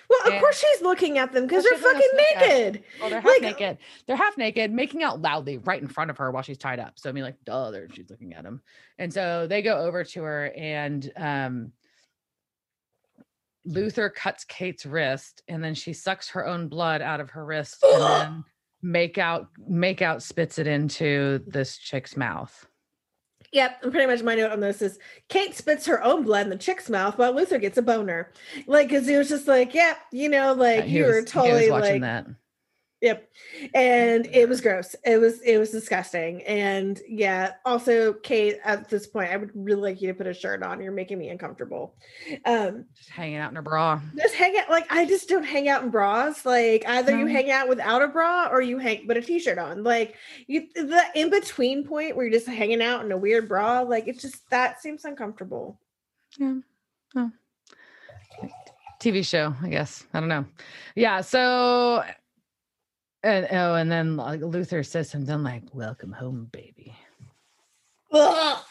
Well, of And- course she's looking at them because they're fucking naked. Well, they're half Like- naked. They're half naked, making out loudly right in front of her while she's tied up. So I mean, like, duh, there she's looking at him. And so they go over to her, and um, Mm. Luther cuts Kate's wrist, and then she sucks her own blood out of her wrist, and then make out make out spits it into this chick's mouth. Yep, and pretty much my note on this is Kate spits her own blood in the chick's mouth while Luther gets a boner. Like, because he was just like, yep, you know, uh, like he you was, were he was totally watching like, that. Yep. And it was gross. It was it was disgusting. And yeah, also Kate, at this point, I would really like you to put a shirt on. You're making me uncomfortable. Um, Just hanging out in a bra. just hang out like I just don't hang out in bras. Like either you hang out without a bra or you hang but a t-shirt on. Like you the in-between point where you're just hanging out in a weird bra, like it's just that seems uncomfortable. Yeah. Oh. TV show, I guess. I don't know. Yeah. So, and oh, and then like Luther says something like, "Welcome home, baby." Ugh.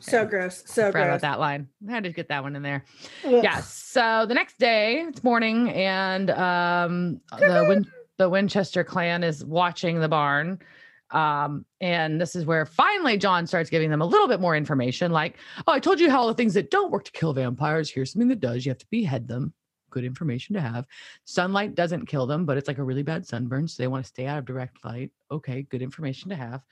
So gross. So Forgot about that line. I had to get that one in there. Ugh. Yeah. So the next day, it's morning, and um, the Win- the Winchester clan is watching the barn. Um, and this is where finally John starts giving them a little bit more information, like, "Oh, I told you how all the things that don't work to kill vampires. Here's something that does. You have to behead them." Good information to have. Sunlight doesn't kill them, but it's like a really bad sunburn, so they want to stay out of direct light. Okay, good information to have.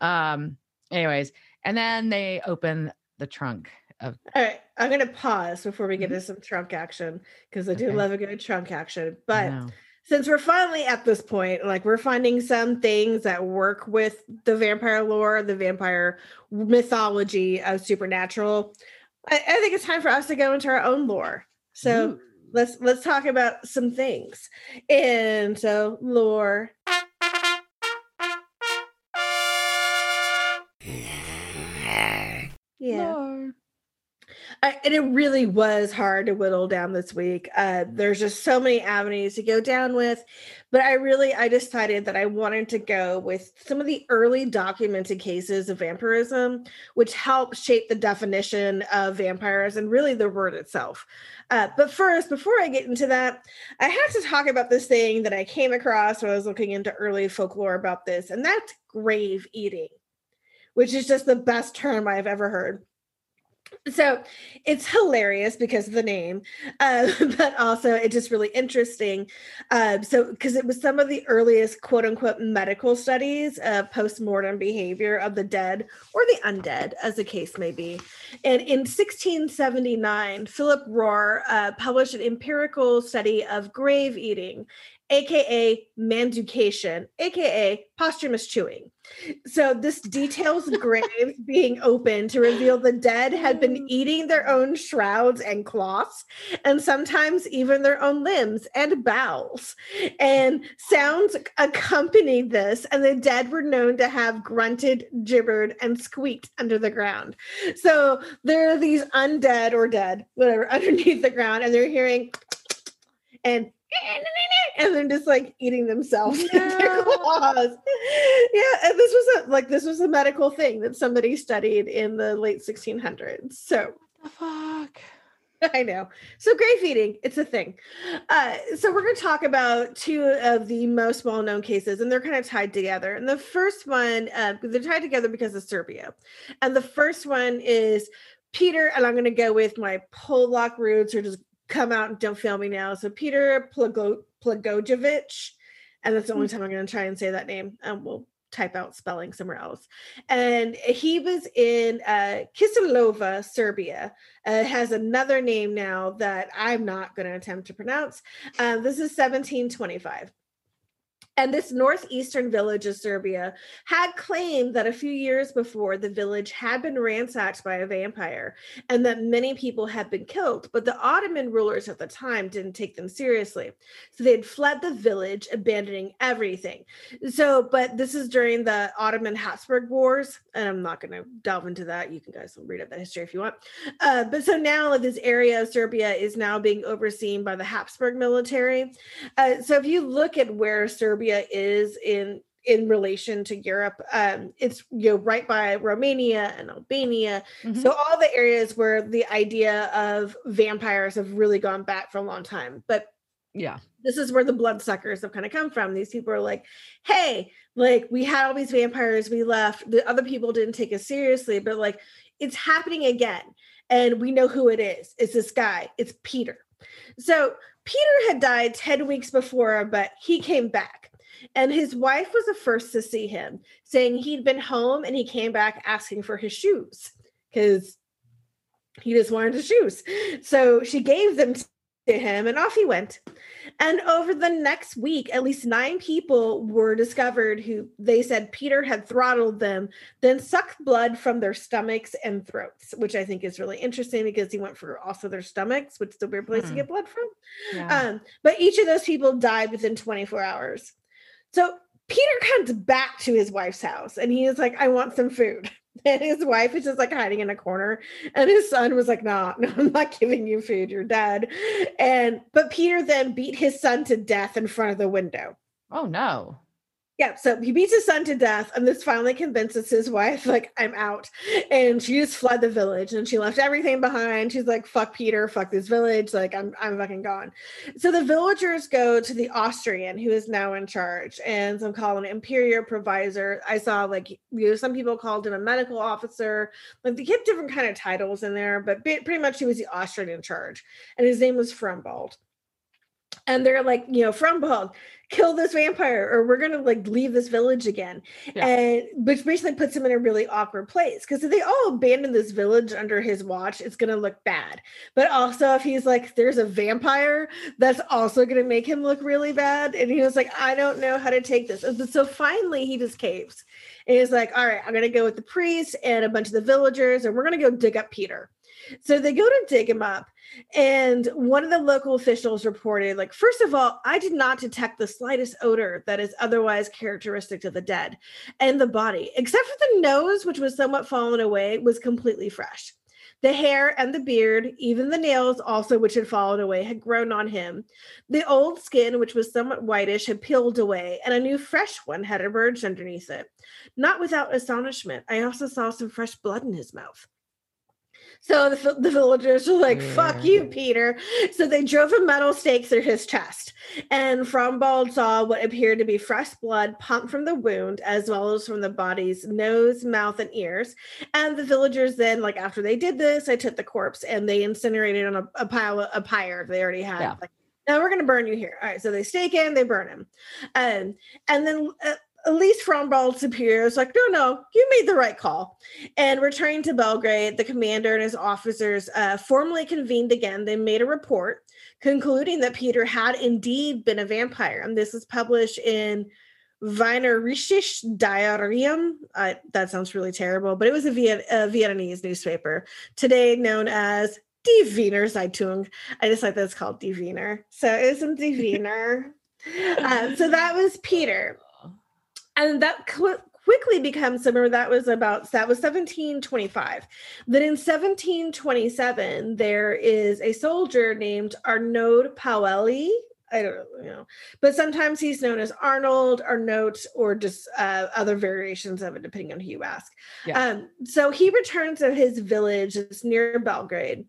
Um, anyways, and then they open the trunk of All right, I'm gonna pause before we get into some trunk action because I do Mm-hmm. Okay. love a good trunk action. But since we're finally at this point, like we're finding some things that work with the vampire lore, the vampire mythology of supernatural, I, I think it's time for us to go into our own lore. So Ooh. Let's let's talk about some things. And so lore. Yeah. I, and it really was hard to whittle down this week. Uh, there's just so many avenues to go down with, but I really I decided that I wanted to go with some of the early documented cases of vampirism, which help shape the definition of vampires and really the word itself. Uh, but first, before I get into that, I have to talk about this thing that I came across when I was looking into early folklore about this, and that's grave eating, which is just the best term I've ever heard so it's hilarious because of the name uh, but also it's just really interesting uh, so because it was some of the earliest quote unquote medical studies of post-mortem behavior of the dead or the undead as the case may be. And in 1679 philip rohr uh, published an empirical study of grave eating aka manducation aka posthumous chewing so this details graves being open to reveal the dead had been mm. eating their own shrouds and cloths, and sometimes even their own limbs and bowels. And sounds accompanied this, and the dead were known to have grunted, gibbered, and squeaked under the ground. So there are these undead or dead, whatever, underneath the ground, and they're hearing and and then just like eating themselves with their No. claws. Yeah, and this was a like this was a medical thing that somebody studied in the late 1600s. So The fuck. I know. So grave eating, it's a thing. Uh, so we're going to talk about two of the most well-known cases, and they're kind of tied together. And the first one, uh, they're tied together because of Serbia. And the first one is Peter, and I'm going to go with my Polak roots, or just come out and don't fail me now. So Peter Plago- Plagojevic, and that's the only time I'm going to try and say that name. And we'll type out spelling somewhere else. And he was in uh, Kisilova, Serbia. Uh, it has another name now that I'm not going to attempt to pronounce. Uh, this is 1725. And this northeastern village of Serbia had claimed that a few years before the village had been ransacked by a vampire and that many people had been killed. But the Ottoman rulers at the time didn't take them seriously. So they had fled the village, abandoning everything. So, but this is during the Ottoman Habsburg Wars. And I'm not going to delve into that. You can guys read up that history if you want. Uh, but so now this area of Serbia is now being overseen by the Habsburg military. Uh, so if you look at where Serbia is in in relation to Europe. Um, it's you know right by Romania and Albania, mm-hmm. so all the areas where the idea of vampires have really gone back for a long time. But yeah, this is where the bloodsuckers have kind of come from. These people are like, hey, like we had all these vampires, we left. The other people didn't take us seriously, but like it's happening again, and we know who it is. It's this guy. It's Peter. So Peter had died 10 weeks before, but he came back and his wife was the first to see him, saying he'd been home and he came back asking for his shoes because he just wanted his shoes. So she gave them to him and off he went. And over the next week, at least nine people were discovered who they said Peter had throttled them, then sucked blood from their stomachs and throats, which I think is really interesting because he went for also their stomachs, which is a weird place hmm. to get blood from. Yeah. Um, but each of those people died within 24 hours. So Peter comes back to his wife's house and he is like, I want some food. And his wife is just like hiding in a corner. And his son was like, nah, no, I'm not giving you food. You're dead. And but Peter then beat his son to death in front of the window. Oh no. Yeah, so he beats his son to death, and this finally convinces his wife, like, I'm out. And she just fled the village and she left everything behind. She's like, fuck Peter, fuck this village, like I'm I'm fucking gone. So the villagers go to the Austrian who is now in charge, and some call him Imperial Provisor. I saw like you know, some people called him a medical officer, like they kept different kind of titles in there, but pretty much he was the Austrian in charge, and his name was Frumbald and they're like, you know, Frumbald, kill this vampire or we're gonna like leave this village again. Yeah. and which basically puts him in a really awkward place because if they all abandon this village under his watch it's gonna look bad. But also if he's like there's a vampire that's also gonna make him look really bad. And he was like i don't know how to take this. So finally he just caves. And he's like all right i'm gonna go with the priest and a bunch of the villagers and we're gonna go dig up peter so they go to dig him up, and one of the local officials reported, like, first of all, I did not detect the slightest odor that is otherwise characteristic of the dead and the body, except for the nose, which was somewhat fallen away, was completely fresh. The hair and the beard, even the nails also, which had fallen away, had grown on him. The old skin, which was somewhat whitish, had peeled away, and a new fresh one had emerged underneath it. Not without astonishment, I also saw some fresh blood in his mouth. So the, the villagers were like, fuck you, Peter. So they drove a metal stake through his chest. And Frumbald saw what appeared to be fresh blood pumped from the wound, as well as from the body's nose, mouth, and ears. And the villagers then, like after they did this, they took the corpse and they incinerated on a, a pile of a pyre they already had. Yeah. Like, now we're going to burn you here. All right. So they stake him, they burn him. Um, and then uh, at least Frumbald Superior is like, no, no, you made the right call. And returning to Belgrade, the commander and his officers uh, formally convened again. They made a report concluding that Peter had indeed been a vampire. And this was published in Wienerisches Diarium. Uh, that sounds really terrible, but it was a, Viet- a Vietnamese newspaper, today known as Die Wiener Zeitung. I just like that it's called Die Wiener. So it was in Die Wiener. uh, so that was Peter and that cl- quickly becomes remember that was about that was 1725 then in 1727 there is a soldier named arnaud paueli I don't know, you know, but sometimes he's known as Arnold, Arnaud, or just uh, other variations of it, depending on who you ask. Yeah. Um, so he returns to his village. It's near Belgrade.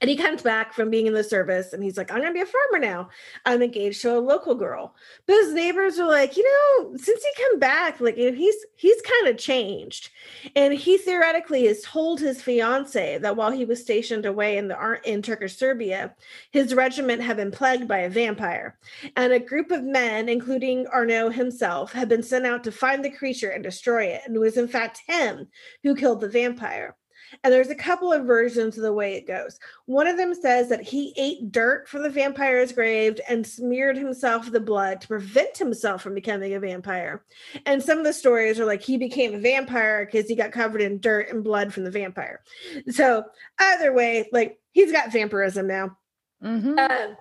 And he comes back from being in the service and he's like, I'm going to be a farmer now. I'm engaged to a local girl. But his neighbors are like, you know, since he come back, like you know, he's he's kind of changed. And he theoretically has told his fiance that while he was stationed away in the in Turkish Serbia, his regiment had been plagued by a vampire. And a group of men, including Arnaud himself, had been sent out to find the creature and destroy it. And it was in fact him who killed the vampire. And there's a couple of versions of the way it goes. One of them says that he ate dirt from the vampire's grave and smeared himself with the blood to prevent himself from becoming a vampire. And some of the stories are like he became a vampire because he got covered in dirt and blood from the vampire. So either way, like he's got vampirism now. Mm-hmm. Uh,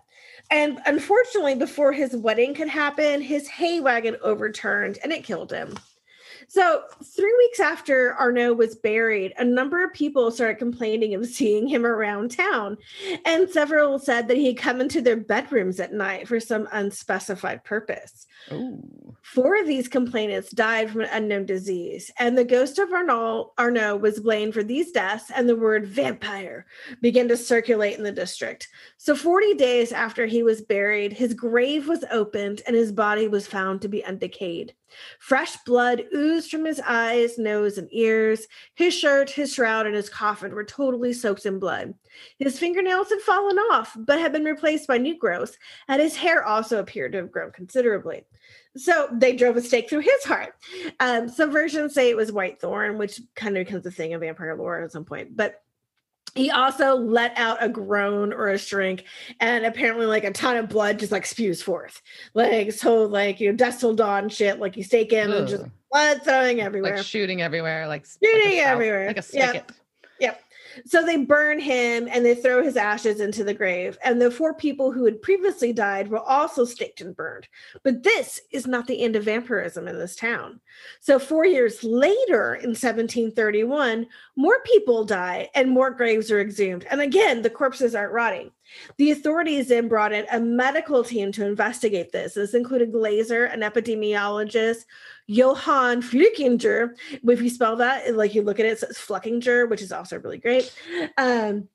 and unfortunately, before his wedding could happen, his hay wagon overturned and it killed him. So, three weeks after Arnaud was buried, a number of people started complaining of seeing him around town. And several said that he had come into their bedrooms at night for some unspecified purpose. Ooh. Four of these complainants died from an unknown disease, and the ghost of Arnaud, Arnaud was blamed for these deaths, and the word vampire began to circulate in the district. So, 40 days after he was buried, his grave was opened and his body was found to be undecayed. Fresh blood oozed from his eyes, nose, and ears. His shirt, his shroud, and his coffin were totally soaked in blood. His fingernails had fallen off, but had been replaced by new growth, and his hair also appeared to have grown considerably. So they drove a stake through his heart. Um, some versions say it was white thorn, which kind of becomes a thing of vampire lore at some point. But he also let out a groan or a shrink, and apparently, like a ton of blood just like spews forth. Like, so, like, you know, Dusk Till Dawn shit, like you stake in and just blood throwing everywhere. Like shooting everywhere, like Shooting like a everywhere. like a spigot. So they burn him and they throw his ashes into the grave. And the four people who had previously died were also staked and burned. But this is not the end of vampirism in this town. So, four years later, in 1731, more people die and more graves are exhumed. And again, the corpses aren't rotting. The authorities then brought in a medical team to investigate this. This included Glaser, an epidemiologist, Johann Flukinger. If you spell that, like you look at it, it says Fluckinger, which is also really great. Um,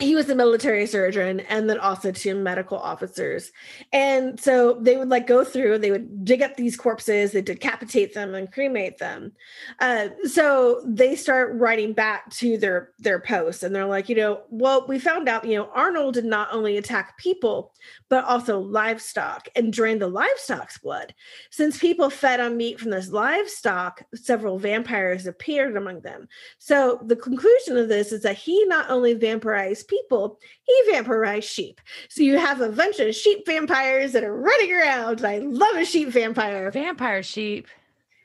he was a military surgeon and then also two medical officers. And so they would like go through, they would dig up these corpses, they decapitate them and cremate them. Uh, so they start writing back to their their posts and they're like, you know, well, we found out, you know, Arnold did not only attack people, but also livestock and drained the livestock's blood. Since people fed on meat from this livestock, several vampires appeared among them. So the conclusion of this is that he not only vampirized people, he vampirized sheep. So you have a bunch of sheep vampires that are running around. I love a sheep vampire. Vampire sheep.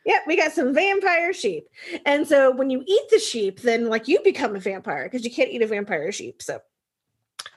Yep, we got some vampire sheep. And so when you eat the sheep, then like you become a vampire because you can't eat a vampire sheep. So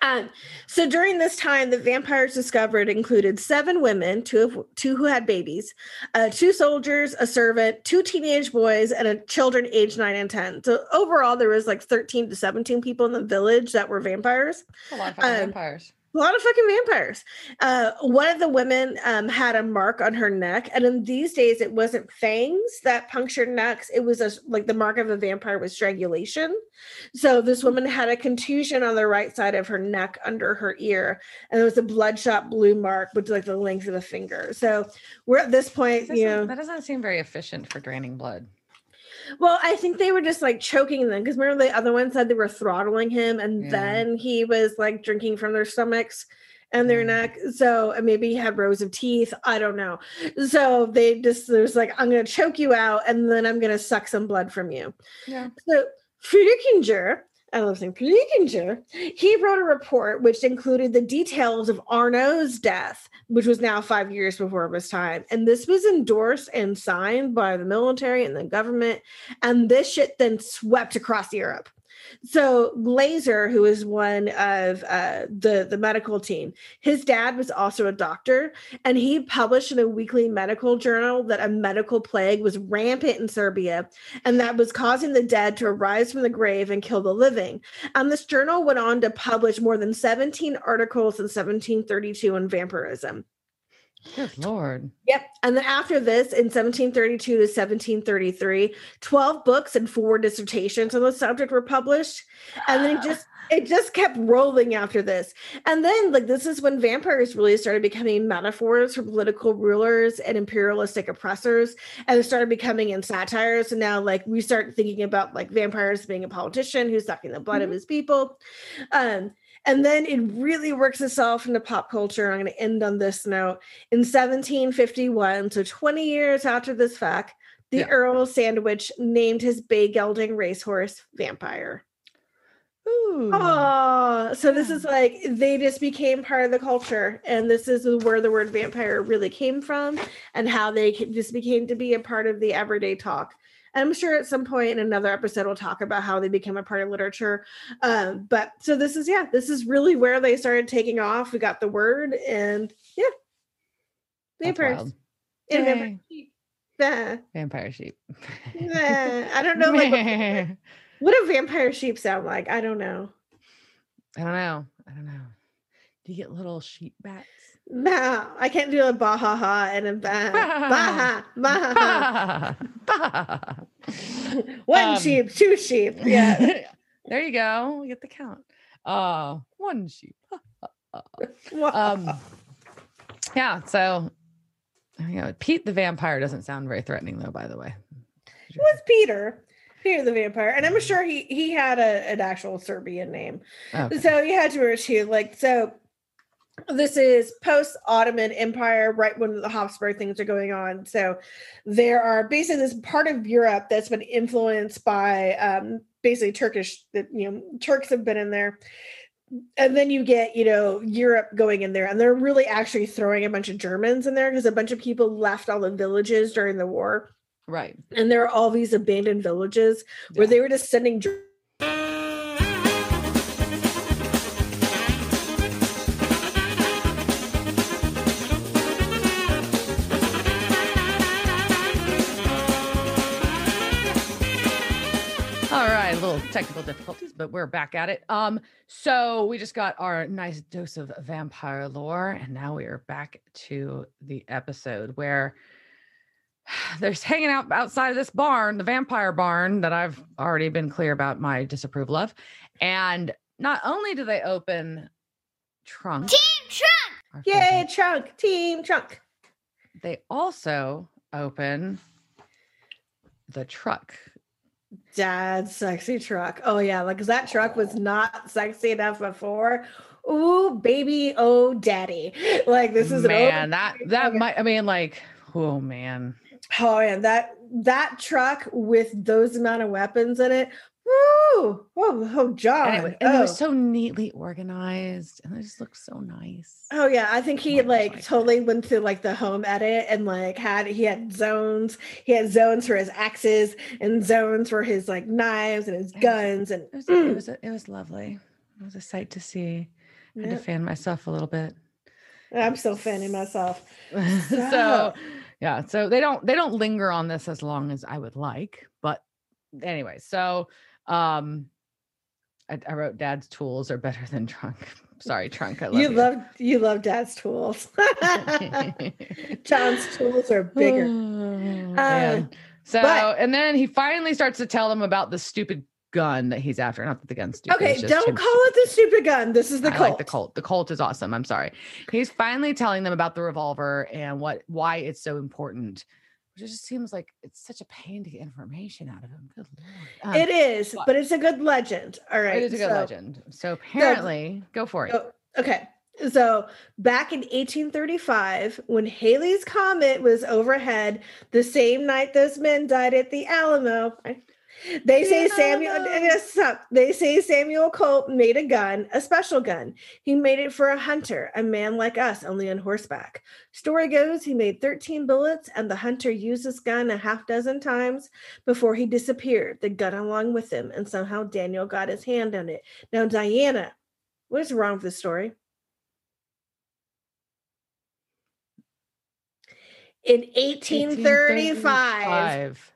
um, so during this time, the vampires discovered included seven women, two of two who had babies, uh, two soldiers, a servant, two teenage boys, and a children aged nine and ten. So overall, there was like thirteen to seventeen people in the village that were vampires A lot of Um, vampires. A lot of fucking vampires. Uh, one of the women um, had a mark on her neck, and in these days, it wasn't fangs that punctured necks. It was a, like the mark of a vampire was strangulation. So this woman had a contusion on the right side of her neck under her ear, and it was a bloodshot blue mark, which like the length of a finger. So we're at this point, you know. that doesn't seem very efficient for draining blood. Well, I think they were just like choking them because remember the other one said they were throttling him, and Yeah. then he was like drinking from their stomachs and their neck. So and maybe he had rows of teeth. I don't know. So they just there's like I'm gonna choke you out, and then I'm gonna suck some blood from you. Yeah. So Friedrichinger, I love saying Friedrichinger, he wrote a report which included the details of Arno's death, which was now five years before his time. And this was endorsed and signed by the military and the government. And this shit then swept across Europe. So Glaser, who is one of uh, the the medical team, his dad was also a doctor, and he published in a weekly medical journal that a medical plague was rampant in Serbia, and that was causing the dead to arise from the grave and kill the living. And this journal went on to publish more than 17 articles in 1732 on vampirism. Good lord. Yep. And then after this, in 1732 to 1733, 12 books and four dissertations on the subject were published. And then it just it just kept rolling after this. And then like this is when vampires really started becoming metaphors for political rulers and imperialistic oppressors. And it started becoming in satires. And now like we start thinking about like vampires being a politician who's sucking the blood of Mhm. his people. Um and then it really works itself into pop culture. I'm going to end on this note. In 1751, so 20 years after this fact, the Yeah. Earl Sandwich named his bay gelding racehorse Vampire. Ooh. Oh, so this is like they just became part of the culture, and this is where the word vampire really came from, and how they just became to be a part of the everyday talk. I'm sure at some point in another episode we'll talk about how they became a part of literature. Um, but so this is yeah, this is really where they started taking off. We got the word, and yeah, vampires. And vampire sheep. Vampire sheep. I don't know like what, what do vampire sheep sound like. I don't know. I don't know. I don't know. Do you get little sheep bats? No, I can't do a bahaha and a ba baha baha. One Um, sheep, two sheep. Yeah. there you go. You get the count. Uh, one sheep. um, yeah. So, you know, Pete the vampire doesn't sound very threatening, though. By the way, It was Peter, Peter the vampire, and I'm sure he he had a, an actual Serbian name. Okay. So you had to issue like so. This is post Ottoman Empire, right when the Habsburg things are going on. So there are basically this part of Europe that's been influenced by um, basically Turkish. That you know Turks have been in there, and then you get you know Europe going in there, and they're really actually throwing a bunch of Germans in there because a bunch of people left all the villages during the war right. and there are all these abandoned villages where they were just sending dr- technical difficulties, but we're back at it. Um, so we just got our nice dose of vampire lore, and now we are back to the episode where there's hanging out outside of this barn, the vampire barn that I've already been clear about my disapproval of. And not only do they open trunk, Team Trunk! yay favorite, trunk team trunk they also open the truck. Dad's sexy truck oh yeah like that truck was not sexy enough before Ooh, baby oh daddy like this is oh, man, old- that that oh, okay. might I mean, like, oh man. oh man, that that truck with those amount of weapons in it Woo! Oh, oh, John. And, it, and it oh. was so neatly organized and it just looked so nice. Oh yeah, I think he Oh like God. totally went to like the home edit and like had he had zones. He had zones for his axes and zones for his like knives and his guns and It was Mm. it was a, it was lovely. It was a sight to see. I had to fan myself a little bit. I'm still fanning myself. so So- yeah, so they don't they don't linger on this as long as I would like, but anyway, so um I, I wrote dad's tools are better than trunk. Sorry, trunk. I love you love you love dad's tools. John's tools are bigger. Oh, man. so, but- and then he finally starts to tell them about the stupid gun that he's after. Not that the gun's stupid. Okay, don't him call it the stupid gun. This is the I Colt. like the Colt. The Colt is awesome. I'm sorry. He's finally telling them about the revolver and what why it's so important. Which just seems like it's such a pain to get information out of him. Good lord. Um, it is, but- it's a good legend. All right. it is a good so- legend. So apparently, go for it. so- okay. So back in 1835, when Halley's Comet was overhead, the same night those men died at the Alamo, right? They say Samuel. Alamo. yes, stop. They say Samuel Colt made a gun, a special gun. He made it for a hunter, a man like us, only on horseback. Story goes he made 13 bullets, and the hunter used this gun a half dozen times before he disappeared. The gun along with him, and somehow Daniel got his hand on it. Now, Diana, what is wrong with the story? In 1835, 1835.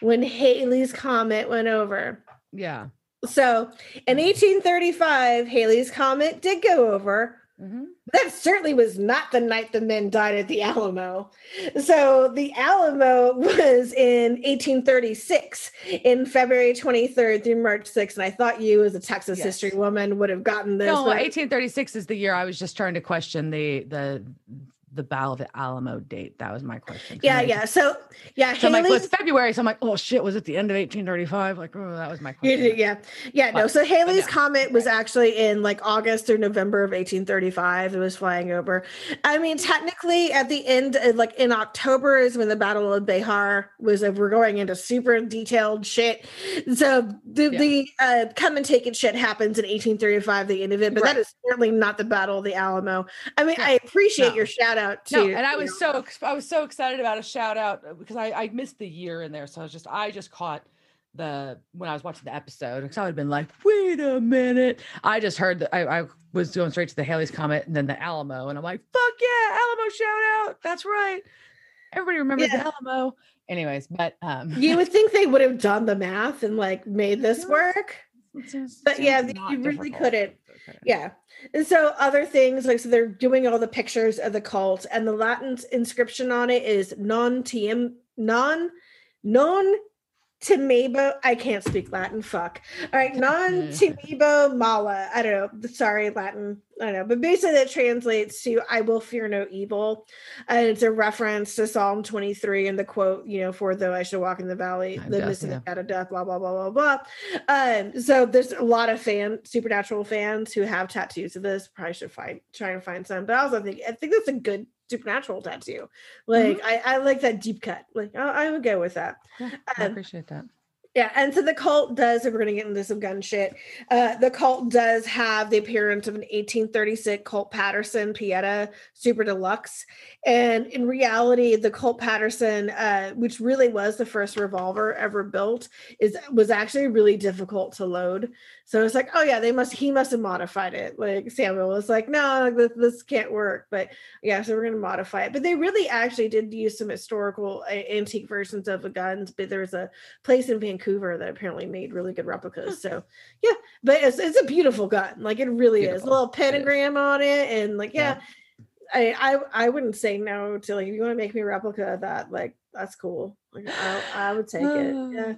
When Halley's Comet went over. Yeah. So in 1835, Halley's Comet did go over. Mhm. That certainly was not the night the men died at the Alamo. So the Alamo was in 1836, in February 23rd through March 6th. And I thought you, as a Texas Yes. history woman, would have gotten this. No, but- 1836 is the year I was just trying to question the the the Battle of the Alamo date. That was my question. yeah, yeah. So yeah, So I'm like, well, it's February. So I'm like, oh shit, was it the end of 1835? Like, oh, that was my question. yeah, yeah, no. But- So Halley's yeah, comet was actually in like August or November of 1835. It was flying over. I mean, technically, at the end, uh, like in October, is when the Battle of Béxar was. Uh, we're going into super detailed shit. So the Yeah. the uh, come and take it shit happens in 1835, the end of it. But that Right. is certainly not the Battle of the Alamo. I mean. I appreciate No. your shout out to. No, and I was know, so I was so excited about a shout out uh, because I, I missed the year in there. So I was just I just caught the when I was watching the episode because I would have been like, wait a minute. I just heard that I, I was going straight to the Halley's Comet and then the Alamo, and I'm like, fuck yeah, Alamo shout out. That's right. Everybody remembers Yeah. the Alamo. Anyways, but um you would think they would have done the math and like made this work. It's just- But yeah, you really difficult. couldn't. Yeah. And so other things like so they're doing all the pictures of the Colt and the Latin inscription on it is non tiem non non timebo I can't speak Latin fuck. All right, non mm. timebo mala. I don't know. Sorry, Latin. I don't know. But basically that translates to I will fear no evil. And it's a reference to Psalm 23 and the quote, you know, for though I should walk in the valley, the of yeah. shadow of death, blah, blah, blah, blah, blah. Um, so there's a lot of fan supernatural fans who have tattoos of this. Probably should find try and find some, but I also think I think that's a good supernatural tattoo. Like I, I like that deep cut. Like I, I would go with that. Yeah, I Um, appreciate that. Yeah, and so the Colt does, if we're gonna get into some gun shit, uh, the Colt does have the appearance of an 1836 Colt Paterson Pieta Super Deluxe. And in reality, the Colt Paterson, uh, which really was the first revolver ever built, is was actually really difficult to load. So it's like, oh yeah, they must he must have modified it. Like Samuel was like, no, this, this can't work. But yeah, so we're gonna modify it. But they really actually did use some historical antique versions of the guns. But there's a place in Vancouver that apparently made really good replicas. So yeah, but it's, it's a beautiful gun. Like it really is. A little It pentagram on it, and like yeah, Yeah. I, I I wouldn't say no to like if you want to make me a replica of that, like that's cool. Like I I would take it. Yeah.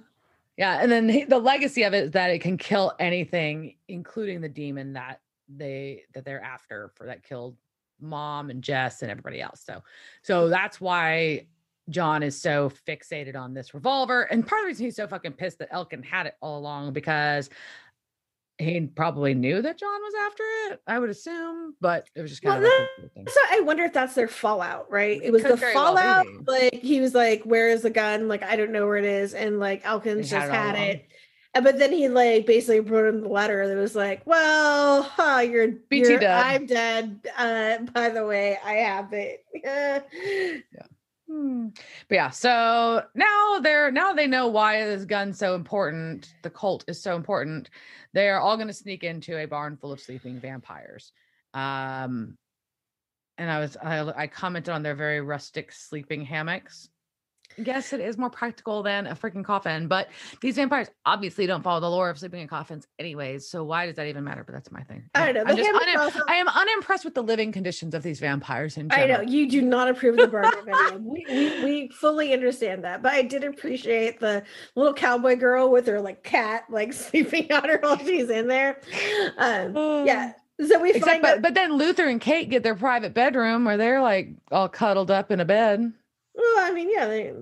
Yeah, and then the legacy of it is that it can kill anything, including the demon that they that they're after for that killed mom and Jess and everybody else. So, so that's why John is so fixated on this revolver, and part of the reason he's so fucking pissed that Elkin had it all along because he probably knew that John was after it. I would assume, but it was just Well, kind of like weird thing. So I wonder if that's their fallout, right? It It was could the well fallout. be. Like he was like, "Where is the gun?" Like I don't know where it is, and like Elkins He had just it had it. And- But then he like basically wrote him the letter that was like, "Well, huh, you're, BT you're dead. I'm dead. Uh, by the way, I have it." Hmm. But yeah, so now they're now they know why this gun's so important. The Colt is so important. They are all going to sneak into a barn full of sleeping vampires. Um, and I was I, I commented on their very rustic sleeping hammocks. Yes, it is more practical than a freaking coffin, but these vampires obviously don't follow the lore of sleeping in coffins, anyways. So why does that even matter? But that's my thing. I don't know. I'm just unim- also- I am unimpressed with the living conditions of these vampires in I general. know you do not approve of the burger of any of them. We, we we fully understand that, but I did appreciate the little cowboy girl with her like cat like sleeping on her while she's in there. Um, yeah. So we Except, find but, out. but then Luther and Kate get their private bedroom where they're like all cuddled up in a bed. Well, I mean, yeah, they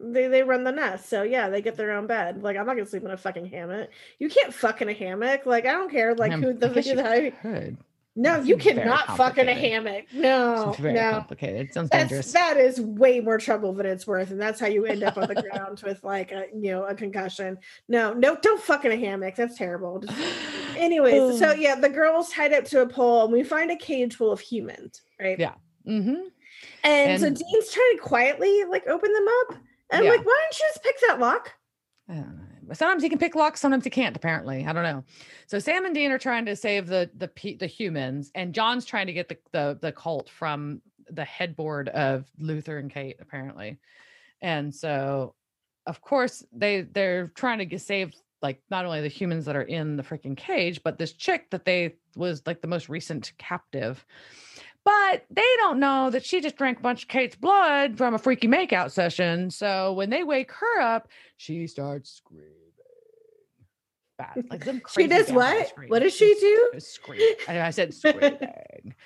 they they run the nest, so yeah, they get their own bed. Like I'm not gonna sleep in a fucking hammock. You can't fuck in a hammock. Like I don't care. Like who the I you the could. no, you cannot fuck in a hammock. No, It's very no. complicated. It sounds That's dangerous. that is way more trouble than it's worth, and that's how you end up on the ground with like a you know a concussion. No, no, don't fuck in a hammock. That's terrible. Just- anyways, so yeah, the girl's tied up to a pole, and we find a cage full of humans, right? Yeah. hmm And, so Dean's trying to quietly like open them up, and Yeah. I'm like, why don't you just pick that lock? I don't know. But Sometimes he can pick locks, sometimes he can't. Apparently, I don't know. So Sam and Dean are trying to save the the the humans, and John's trying to get the the the Colt from the headboard of Luther and Kate. Apparently, and so of course they they're trying to get save like not only the humans that are in the freaking cage, but this chick that they was like the most recent captive. But they don't know that she just drank a bunch of Kate's blood from a freaky makeout session. So when they wake her up, she starts screaming. Bad. Like some She does what? scream. What does she do? Scream. I I said screaming.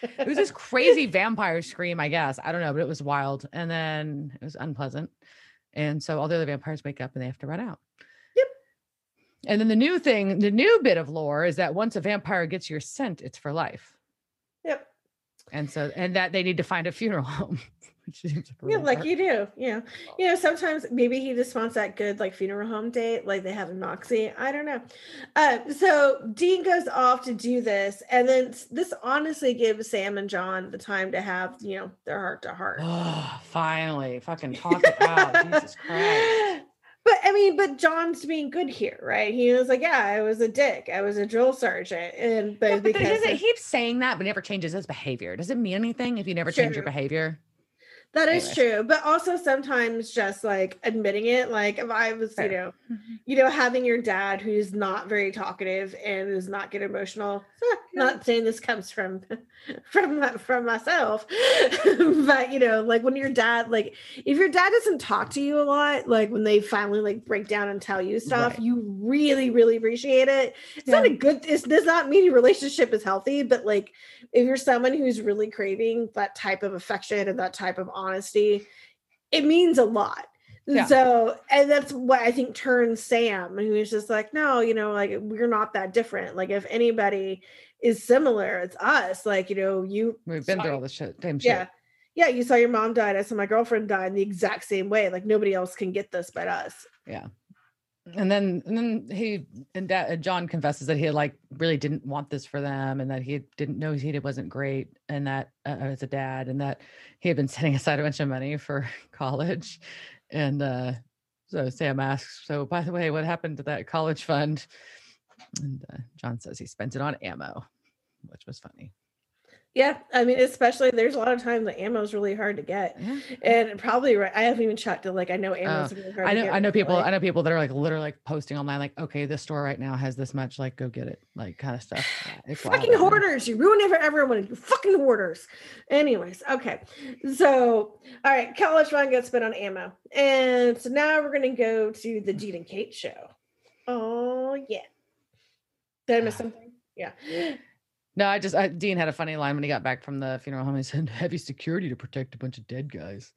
it was this crazy vampire scream, I guess. I don't know, but it was wild. And then it was unpleasant. And so all the other vampires wake up and they have to run out. Yep. And then the new thing, the new bit of lore is that once a vampire gets your scent, it's for life. Yep. And so, and that they need to find a funeral home, which seems like Yeah, like you do. Yeah. You know, sometimes maybe he just wants that good like funeral home date, like they have in Moxie. I don't know. Uh, so Dean goes off to do this, and then this honestly gives Sam and John the time to have, you know, their heart to heart. Oh, finally, fucking talk it out. Jesus Christ. But I mean, but John's being good here, right? He was like, "Yeah, I was a dick. I was a drill sergeant," and but but because of- keep saying that, but never changes his behavior. Does it mean anything if you never change your behavior? That is Anyways. true, but also sometimes just like admitting it. Like if I was, Fair. you know, you know, having your dad who's not very talkative and does not get emotional. eh, Not saying this comes from from from myself, but you know, like when your dad, like if your dad doesn't talk to you a lot, like when they finally like break down and tell you stuff, Right. you really really appreciate it. It's not a good. It does not mean your relationship is healthy, but like if you're someone who's really craving that type of affection and that type of honesty, it means a lot. Yeah. So, and that's what I think turns Sam, who is just like, no, you know, like we're not that different. Like, if anybody is similar, it's us. Like, you know, you, We've been saw- through all this shit. Same shit. yeah, yeah, you saw your mom died. I saw my girlfriend die in the exact same way. Like, nobody else can get this but us. Yeah. And then and then he and da- John confesses that he like really didn't want this for them and that he didn't know he wasn't great and that uh, as a dad and that he had been setting aside a bunch of money for college and uh so Sam asks so by the way what happened to that college fund? And uh, John says he spent it on ammo which was funny Yeah, I mean, especially there's a lot of times the ammo is really hard to get, yeah and probably right. I haven't even checked it. Like, I know ammo Oh, is really hard. I to know get I know people recently. I know people that are like literally like posting online like okay this store right now has this much like go get it like kind of stuff Yeah, wild fucking out hoarders you ruin it for everyone you fucking hoarders anyways okay so all right college fund gets spent on ammo and so now we're gonna go to the Dean and Kate show oh yeah did I miss ah. something yeah No, I just I, Dean had a funny line when he got back from the funeral home. He said, "Heavy security to protect a bunch of dead guys."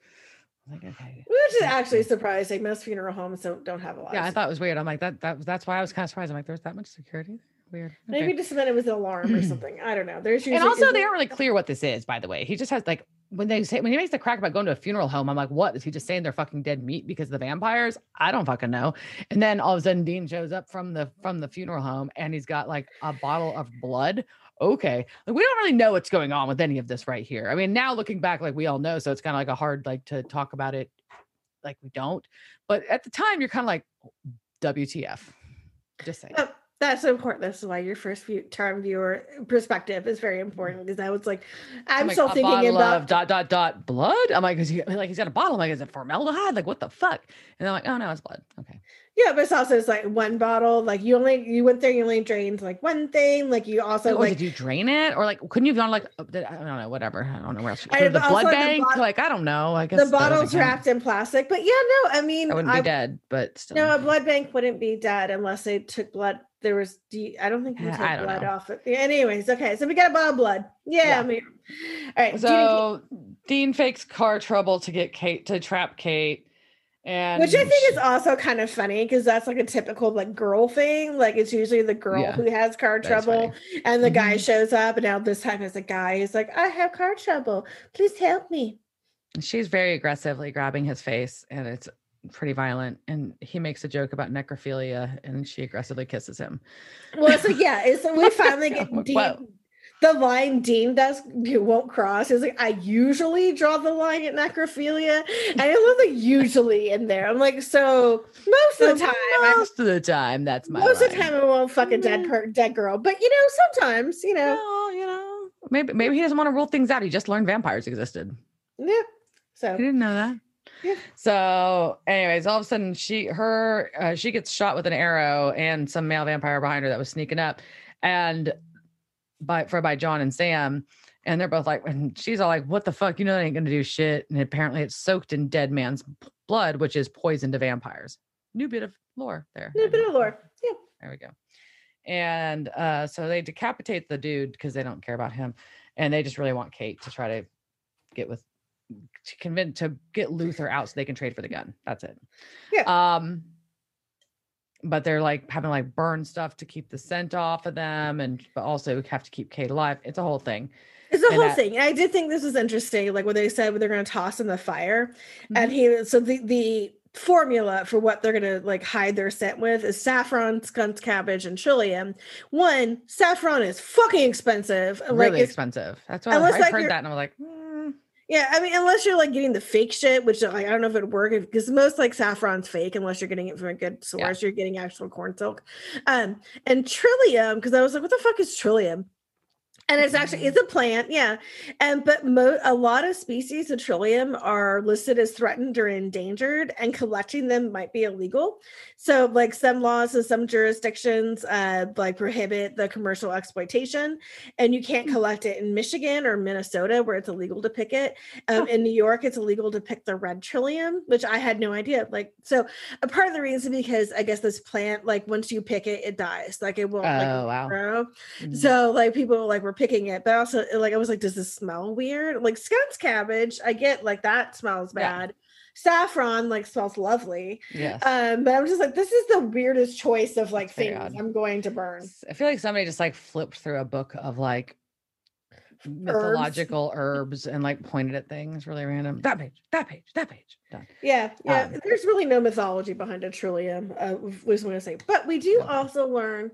I was like, okay. which is actually surprising most funeral homes don't, don't have a lot Yeah, I thought it was weird. I'm like that. That that's why I was kind of surprised. I'm like, there's that much security. Weird. Okay. maybe just meant it was an alarm or something I don't know there's usually and also, they aren't really clear what this is. By the way, he just has like when they say when he makes the crack about going to a funeral home. I'm like, what is he just saying? They're fucking dead meat because of the vampires? I don't fucking know. And then all of a sudden, Dean shows up from the from the funeral home and he's got like a bottle of blood. Okay, like we don't really know what's going on with any of this right here. I mean, now looking back, like we all know, so it's kind of like a hard like to talk about it, like we don't. But at the time, you're kind of like, WTF? Just saying. Oh, that's important. This is why your first view, term viewer perspective is very mm-hmm. important because I was like, I'm like, still thinking about of dot dot dot blood. I'm like, is he like he's got a bottle? I'm like, is it formaldehyde? Like, what the fuck? And I'm like, oh no, it's blood. Okay. Yeah, but it's also it's like one bottle. Like you only you went there, you only drained like one thing. Like you also oh, Like, like did you drain it, or like couldn't you have gone like I don't know, whatever. I don't know where else. I- the blood like, the bank. bot- like I don't know. I guess the bottles wrapped in plastic. But yeah, no, I mean, I wouldn't I, be dead, but still. no, a blood bank wouldn't be dead unless they took blood. There was, D, I don't think you Yeah, take blood know. off it. Yeah, anyways, okay, so we got a bottle of blood. Yeah, Yeah. I mean, all right. Dean So Dean fakes car trouble to get Kate to trap Kate, and Which I think is also kind of funny because that's like a typical like girl thing. Like it's usually the girl Yeah, who has car trouble, and the guy Mhm. shows up, and now this time it's a guy who's like, "I have car trouble. Please help me." she's very aggressively grabbing his face, and it's pretty violent. And he makes a joke about necrophilia, and she aggressively kisses him. Well, so yeah, it's we finally get "Whoa." The line Dean does you won't cross is like I usually draw the line at necrophilia, and I love the usually in there. I'm like, so most of the time, I, most of the time, that's my most of the time I won't fuck a dead per, dead girl, but you know, sometimes you know, Well, you know, maybe maybe he doesn't want to rule things out. He just learned vampires existed. yeah. So He didn't know that. Yeah. So, anyways, all of a sudden, she her uh, she gets shot with an arrow, and some male vampire behind her that was sneaking up, and by for by John and Sam, and they're both like, and she's all like, "What the fuck? You know, they ain't gonna do shit." And apparently, it's soaked in dead man's blood, which is poison to vampires. New bit of lore there. I bit of lore. Yeah. There we go. And uh, so they decapitate the dude because they don't care about him, and they just really want Kate to try to get with to convince to get Luther out so they can trade for the gun. That's it. Yeah. Um. But they're like having like burn stuff to keep the scent off of them, and but also have to keep Kate alive. It's a whole thing. It's a And whole that- thing. And I did think this was interesting, like what they said when they're going to toss in the fire. And Mm-hmm. he, so the the formula for what they're going to like hide their scent with is saffron, skunk cabbage, and trillium. One, saffron is fucking expensive. Really it's, expensive. That's why I like, heard that and I'm like, mm, yeah, I mean, unless you're like getting the fake shit, which like I don't know if it'd work because most like saffron's fake unless you're getting it from a good source. You're getting actual corn silk. Um, and trillium, because I was like, what the fuck is trillium? and it's actually it's a plant yeah and but mo- a lot of species of trillium are listed as threatened or endangered and collecting them might be illegal so like some laws in some jurisdictions uh like prohibit the commercial exploitation and you can't collect it in michigan or minnesota where it's illegal to pick it um, in new york it's illegal to pick the red trillium which i had no idea like so a part of the reason because i guess this plant like once you pick it it dies like it won't like Oh wow. grow Mhm. so like people like were picking it, but also like I was like, does this smell weird? Like skunk's cabbage, I get like that smells Yeah. Saffron like smells lovely. yes. Um, but I'm just like, this is the weirdest choice of like That's things odd. I'm going to burn. I feel like somebody just like flipped through a book of like mythological herbs and like pointed at things really random. That page, that page, that page. Done. Yeah, yeah. Um, there's really no mythology behind a trillium. Uh, was going to say, but we do also learn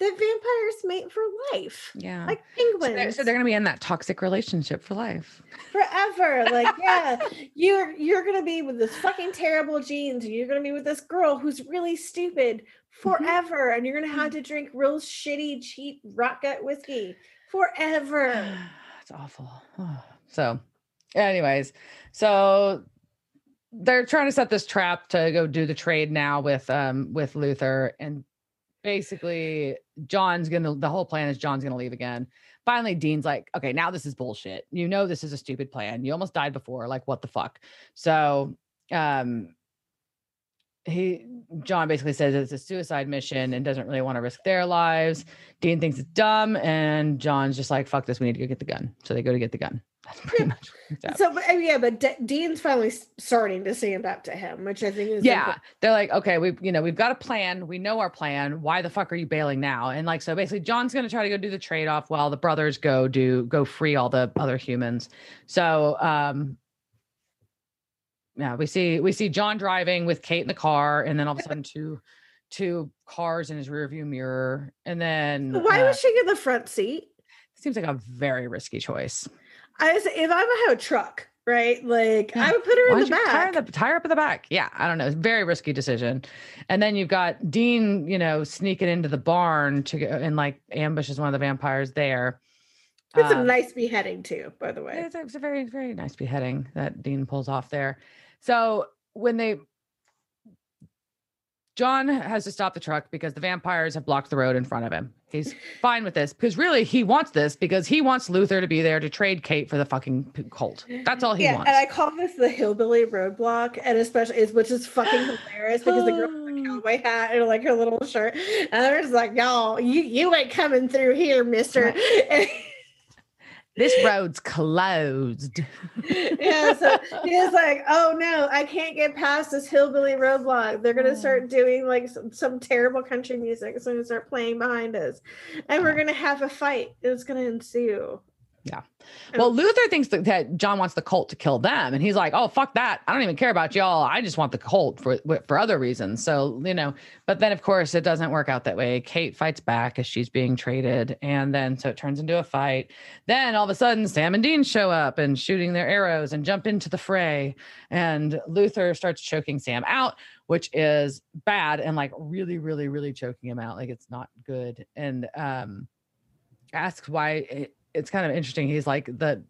that vampires mate for life, Yeah. like so, they're, penguins. so they're gonna be in that toxic relationship for life. forever. Like, yeah, you're you're gonna be with this fucking terrible genes, and you're gonna be with this girl who's really stupid forever, and you're gonna have to drink real shitty, cheap rock gut whiskey forever. it's awful. So, anyways, so they're trying to set this trap to go do the trade now with um with Luther and basically John's gonna the whole plan is John's gonna leave again. Finally, Dean's like, okay, now this is bullshit. You know this is a stupid plan. You almost died before. Like, what the fuck? So um he John basically says it's a suicide mission and doesn't really want to risk their lives. Dean thinks it's dumb, and John's just like, "Fuck this, we need to go get the gun." So they go to get the gun. That's pretty much what it's at. So, but, yeah, but D- Dean's finally starting to stand up to him, which I think is yeah, important. they're like, "Okay, we, you know, we've got a plan. We know our plan. Why the fuck are you bailing now?" And like, so basically, John's gonna try to go do the trade off while the brothers go do go free all the other humans. So, um, yeah, we see we see John driving with Kate in the car, and then all of a sudden, two two cars in his rearview mirror, and then Why uh, was she in the front seat? seems like a very risky choice. I was, if I have a truck, right? Like Yeah. I would put her Why in the don't you tire, back. the, tire up at the back? Yeah, I don't know. It's a very risky decision. And then you've got Dean, you know, sneaking into the barn to go and like ambushes one of the vampires there. It's a Um, nice beheading too, by the way. It's a, it's a very, very nice beheading that Dean pulls off there. So when they, John has to stop the truck because the vampires have blocked the road in front of him. He's fine with this because really he wants this because he wants Luther to be there to trade Kate for the fucking p- Colt. That's all he yeah, wants. and I call this the hillbilly roadblock, and especially is which is fucking hilarious because the girl with the cowboy hat and like her little shirt, and they're just like, "Y'all, you you ain't coming through here, Mister." this road's closed. yeah, so he's like, "Oh no, I can't get past this hillbilly roadblock. They're gonna start doing like some, some terrible country music. It's gonna start playing behind us, and we're gonna have a fight. It's gonna ensue." Well, Luther thinks that, that John wants the Colt to kill them, and he's like, "Oh, fuck that! I don't even care about y'all. I just want the Colt for for other reasons." So you know, but then of course it doesn't work out that way. Kate fights back as she's being traded, and then so it turns into a fight. Then all of a sudden, Sam and Dean show up and shooting their arrows and jump into the fray, and Luther starts choking Sam out, which is bad and like really, really, really choking him out. Like it's not good, and um, asks why. It, it's kind of interesting. He's like the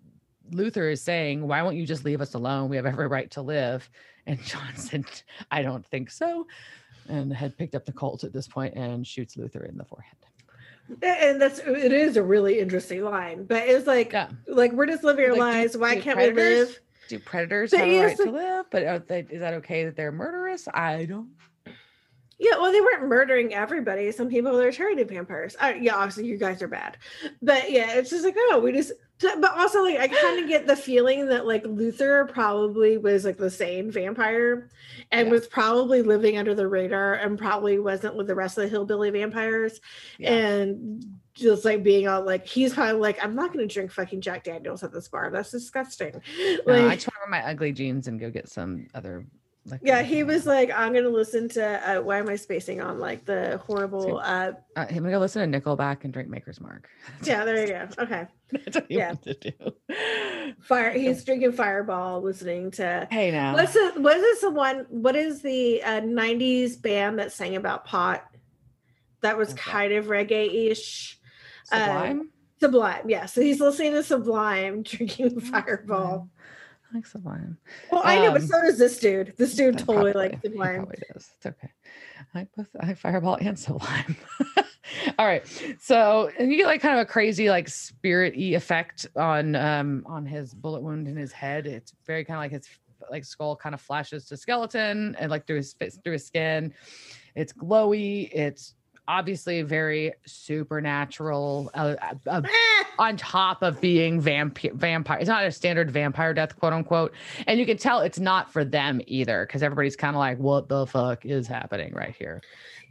Luther is saying, "Why won't you just leave us alone? We have every right to live." And John said, "I don't think so," and had picked up the Colt at this point and shoots Luther in the forehead. And that's it is a really interesting line, but it's like, Yeah. like we're just living our Like, do- lives. Why do can't we live? Do predators But have a right to live? But are they, is that okay that they're murderous? I don't. Yeah, well, they weren't murdering everybody. Some people are to vampires. Uh, yeah, obviously you guys are bad, but yeah, it's just like oh, we just. But also, like I kind of get the feeling that like Luther probably was like the sane vampire, and Yeah. was probably living under the radar, and probably wasn't with the rest of the hillbilly vampires, Yeah. and just like being all like he's probably like I'm not going to drink fucking Jack Daniels at this bar. That's disgusting. No, I Like, just want to wear my ugly jeans and go get some other. Like, yeah, he was like, I'm gonna listen to. Uh, why am I spacing on like the horrible? Uh, Uh, I'm gonna go listen to Nickelback and drink Maker's Mark. yeah, there you go. Okay, That's what he Yeah. wanted to do. fire. He's drinking Fireball, listening to. Hey now. What's the? What is the one? What is the uh, '90s band that sang about pot? That was that? kind of reggae-ish. Sublime? Sublime, yeah. So he's listening to Sublime, drinking Fireball. I like Sublime. Well, I know, but Um, so does this dude. This dude totally probably- likes Sublime. Probably does. It's okay. I like both I like Fireball and Sublime. All right. So and you get like kind of a crazy like spirit y effect on um on his bullet wound in his head. It's very kind of like his like skull kind of flashes to skeleton and like through his face through his skin. It's glowy. It's obviously very supernatural. Uh, uh, uh, on top of being vampire vampire it's not a standard vampire death quote unquote and you can tell it's not for them either because everybody's kind of like what the fuck is happening right here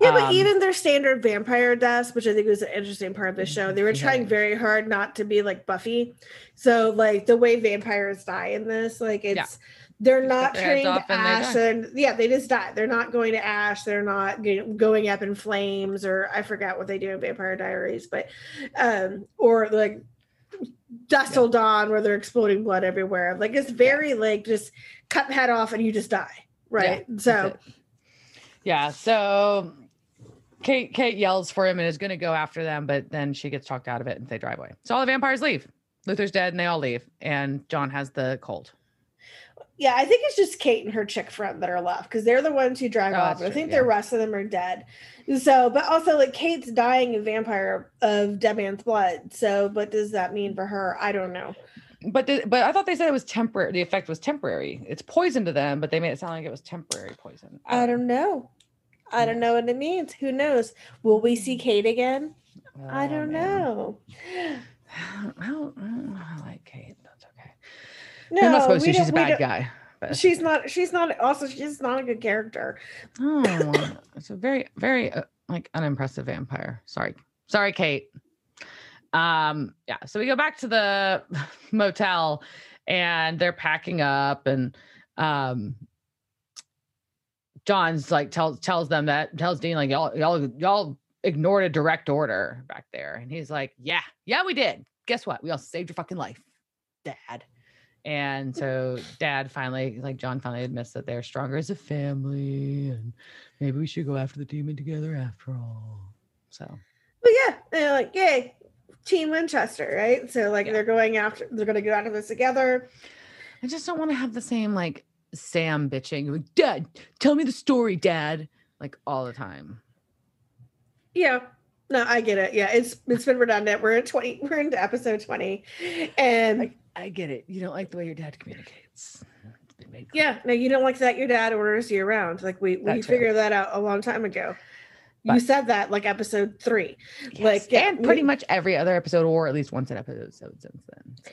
yeah, but Um, even their standard vampire deaths, which I think was an interesting part of the show, they were trying very hard not to be like Buffy. So, like the way vampires die in this, like it's Yeah. they're They not cut their heads turning to ash, and yeah, they just die. They're not going to ash. They're not g- going up in flames, or I forgot what they do in Vampire Diaries, but um, or like Dusk Till Dawn, where they're exploding blood everywhere. Like it's very like just cut the head off and you just die, right? So. yeah so kate kate yells for him and is going to go after them but then she gets talked out of it and they drive away so all the vampires leave luther's dead and they all leave and john has the Colt Yeah, I think it's just Kate and her chick friend that are left because they're the ones who drive Oh, off. But I think yeah. the rest of them are dead. So, but also like Kate's dying of vampire of dead man's blood. So, what does that mean for her? I don't know. but the, but i thought they said it was temporary the effect was temporary it's poison to them but they made it sound like it was temporary poison I don't know. I don't know what it means. Who knows? Will we see Kate again? I Oh, don't man. know. I don't, I don't. I like Kate. That's okay. No, I'm not supposed we to. She's a bad guy. But She's not. She's not. Also, she's not a good character. oh, it's a very, very uh, like unimpressive vampire. Sorry, sorry, Kate. Um, yeah. So we go back to the motel, and they're packing up, and um, John's like tells tells them that tells Dean like y'all y'all y'all ignored a direct order back there, and he's like, yeah, yeah, we did. Guess what? We all saved your fucking life, Dad. And so Dad finally, like John finally admits that they're stronger as a family, and maybe we should go after the demon together after all. So But yeah, they're like, yay, Team Winchester, right? So like Yeah. they're going after. They're going to go after this together. I just don't want to have the same like Sam bitching, like, Dad, tell me the story, Dad, like all the time. Yeah. No, I get it. Yeah, it's it's been redundant. We're at 20, we're into episode 20. And I, I get it. You don't like the way your dad communicates. It's been made clear. yeah, no, you don't like that your dad orders you around. Like we we figured that out a long time ago. You said that like episode three. Yes, Like, and pretty we- much every other episode, or at least once an episode since then. So.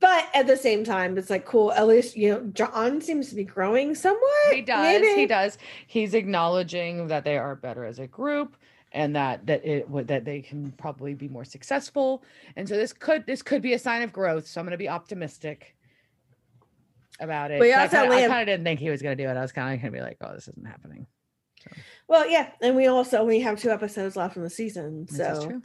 But at the same time, it's like cool. At least you know John seems to be growing somewhat. He does. He does. He's acknowledging that they are better as a group and that that it would that they can probably be more successful. And so this could this could be a sign of growth. So I'm going to be optimistic about it. But 'Cause I kinda- I kind of didn't think he was going to do it. I was kind of going to be like, oh, this isn't happening. Well, yeah, and we also only have two episodes left in the season. So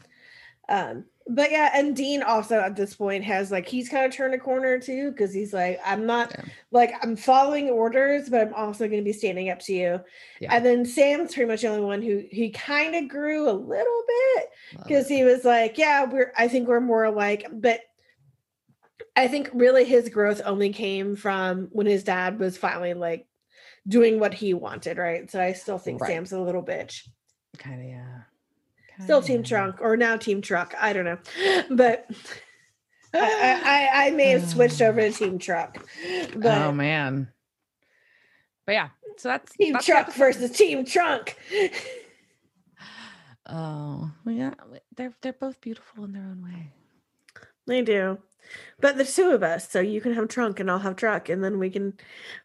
um but yeah and dean also at this point has like he's kind of turned a corner too because he's like i'm not Yeah. like i'm following orders but i'm also going to be standing up to you Yeah. and then sam's pretty much the only one who he kind of grew a little bit because he was like yeah we're i think we're more alike but i think really his growth only came from when his dad was finally like doing what he wanted right so i still think Right. sam's a little bitch kind of yeah. still team Kinda. trunk or now team truck i don't know but I, I, I I may have switched over to um. team truck oh, but oh man. But yeah, so that's team that's truck versus team trunk Oh, yeah, they're they're both beautiful in their own way. they do but the two of us so you can have trunk and i'll have truck and then we can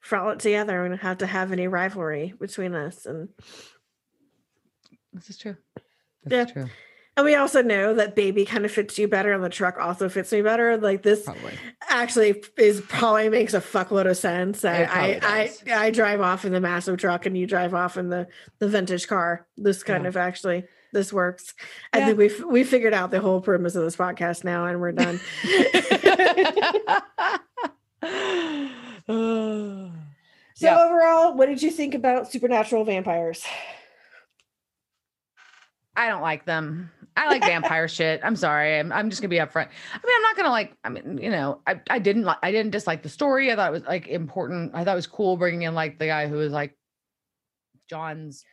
frolic together and we don't have to have any rivalry between us and This is true. Yeah. Is true. and we also know that baby kind of fits you better and the truck also fits me better like this Probably. actually is probably makes a fuckload of sense. I, I. I I drive off in the massive truck and you drive off in the the vintage car. This kind Yeah. of actually this works. I think we've we figured out the whole premise of this podcast now and we're done. So Yeah. overall, what did you think about supernatural vampires? I don't like them. I like vampire shit. I'm sorry. I'm, I'm just gonna be upfront. I mean, I'm not gonna like. I mean, you know, I, I didn't like. I didn't dislike the story. I thought it was like important. I thought it was cool bringing in like the guy who was like John's,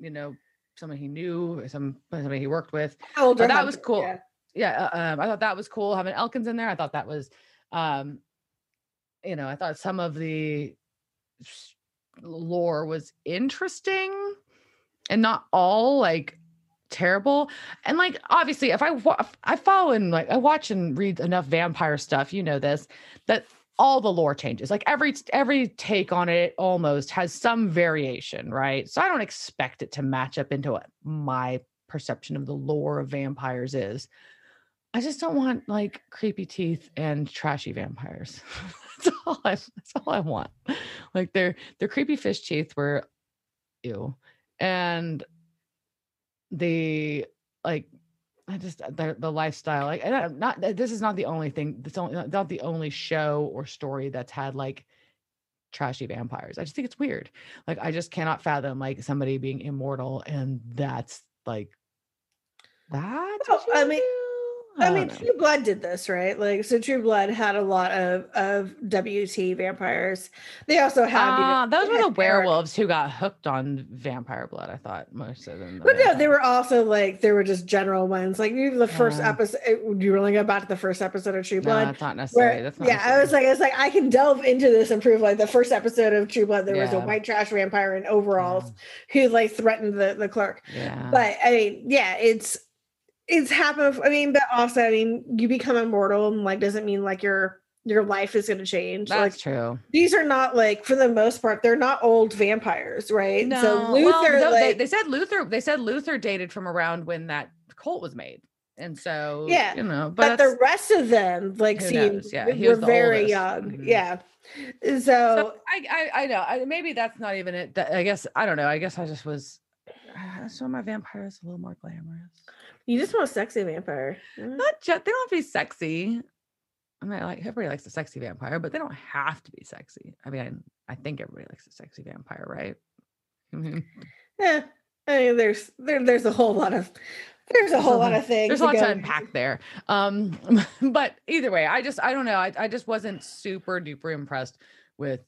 you know, someone he knew, some somebody he worked with. Oh, that was cool. yeah. Yeah, uh, um, I thought that was cool having Elkins in there. I thought that was, um, you know, I thought some of the lore was interesting and not all like terrible. And like obviously, if I wa- I follow and like I watch and read enough vampire stuff, you know this that all the lore changes. Like every every take on it almost has some variation, right? So I don't expect it to match up into what my perception of the lore of vampires is. I just don't want like creepy teeth and trashy vampires. that's all I that's all I want. Like their their creepy fish teeth were ew. And the like I just uh, the, the lifestyle like and I'm not this is not the only thing that's only not, not the only show or story that's had like trashy vampires. I just think it's weird. Like I just cannot fathom like somebody being immortal and that's like that. Well, I mean- I mean, True Blood did this, right? Like, so True Blood had a lot of of WT vampires. They also had, you know, Ah, those were the werewolves who got hooked on vampire blood. I thought most of them. But no, they were also like they were just general ones. Like you, the first Yeah. episode. You really go back to the first episode of True No, Blood. that's not necessary. Where, that's not yeah, I was like, I was like, I can delve into this and prove like the first episode of True Blood, there was a white trash vampire in overalls who like threatened the the clerk. yeah. But I mean, yeah, it's it's happened. I mean, but also, I mean, you become immortal, and like doesn't mean like your your life is going to change. that's like true. these are not like for the most part, they're not old vampires, right? No, so well, Luther, no, they, like, they said Luther. They said Luther dated from around when that Colt was made, and so Yeah, you know. but, But, the rest of them like Who seemed? Yeah, he were was very oldest. young. Mhm. Yeah. So, so I, I I know. I, maybe that's not even it. That- I guess I don't know. I guess I just was. I saw my vampires a little more glamorous. You just want a sexy vampire. Mm. Not just they don't have to be sexy. I mean, like everybody likes a sexy vampire, but they don't have to be sexy. I mean, I, I think everybody likes a sexy vampire, right? Yeah. I mean, there's there, there's a whole lot of there's a whole lot of things. There's a lot go to unpack there. Um, but either way, I just I don't know. I, I just wasn't super duper impressed with.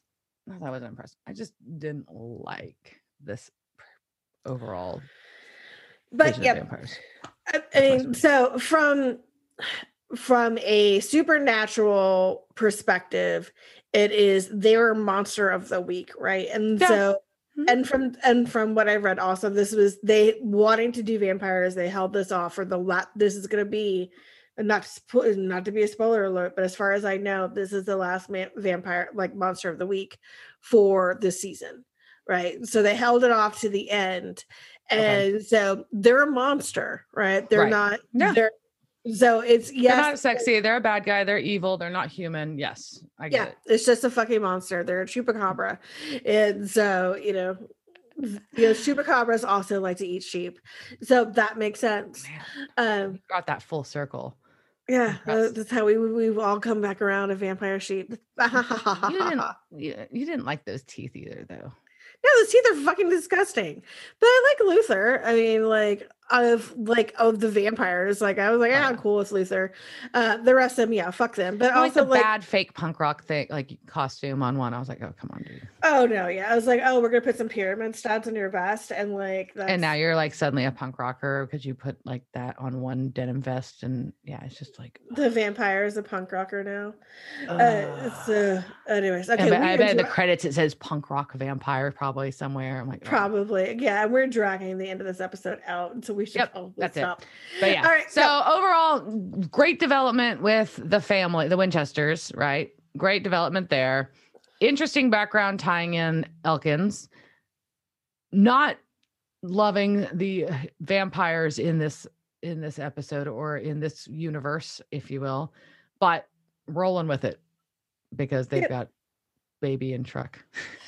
Not that I wasn't impressed. I just didn't like this overall. But yeah. I, I That's my mean, so from from a supernatural perspective, it is their monster of the week, right? And Yeah. so Mhm. and from and from what I read also, this was they wanting to do vampires, they held this off for the lot. This is gonna be not to not to be a spoiler alert, but as far as I know, this is the last man, vampire like monster of the week for this season, right? So they held it off to the end, Okay. and so they're a monster, right? They're Right. not. Yeah. They're so it's yes, They're not sexy. They're a bad guy. They're evil. They're not human. Yes, I get yeah, it. it's just a fucking monster. They're a chupacabra, and so you know. You know, chupacabras also like to eat sheep, so that makes sense. Man, Um, got that full circle. Yeah, uh, that's how we we've all come back around a vampire sheep. You didn't. You, you didn't like those teeth either, though. The teeth are fucking disgusting. But I like Luther. I mean, like of like of the vampires, like I was like, Oh, yeah, yeah. cool with Luther. Uh, the rest of them, yeah, fuck them. But I like also the like, bad fake punk rock thing, like costume on one. I was like, oh come on, dude. oh no, yeah, I was like, oh, we're gonna put some pyramid studs on your vest, and like, that's, and now you're like suddenly a punk rocker because you put like that on one denim vest, and yeah, it's just like. the vampire is a punk rocker now. Uh, ugh. so, anyways, okay, I bet in the credits it says punk rock vampire probably somewhere. I'm like, oh. probably, yeah, we're dragging the end of this episode out, so we should Yep, probably that's it. But yeah. All right, so, overall, great development with the family, the Winchesters, right? Great development there. Interesting background tying in Elkins. Not loving the vampires in this in this episode or in this universe, if you will, but rolling with it because they've got baby and truck.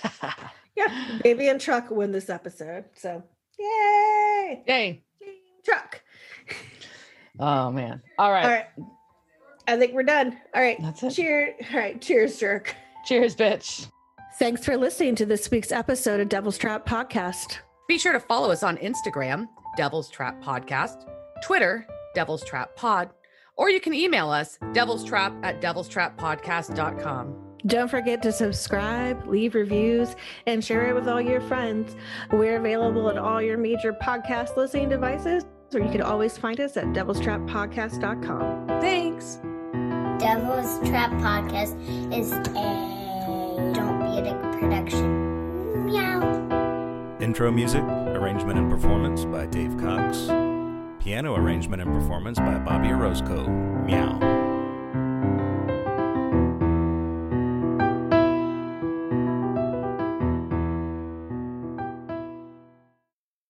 Yeah, baby and truck win this episode. So yay! Yay. Truck. Oh man. All right. All right. I think we're done. All right. That's it. Cheers. All right. Cheers, jerk. Cheers, bitch. Thanks for listening to this week's episode of Devil's Trap Podcast. Be sure to follow us on Instagram, Devil's Trap Podcast, Twitter, Devil's Trap Pod, or you can email us, devil's trap at devilstrappodcast.com. Don't forget to subscribe, leave reviews, and share it with all your friends. We're available at all your major podcast listening devices, or you can always find us at devilstrappodcast.com. Thanks. Devil's Trap Podcast is a Don't Be a Dick production. Meow. Intro music, arrangement and performance by Dave Cox. Piano arrangement and performance by Bobby Orozco. Meow.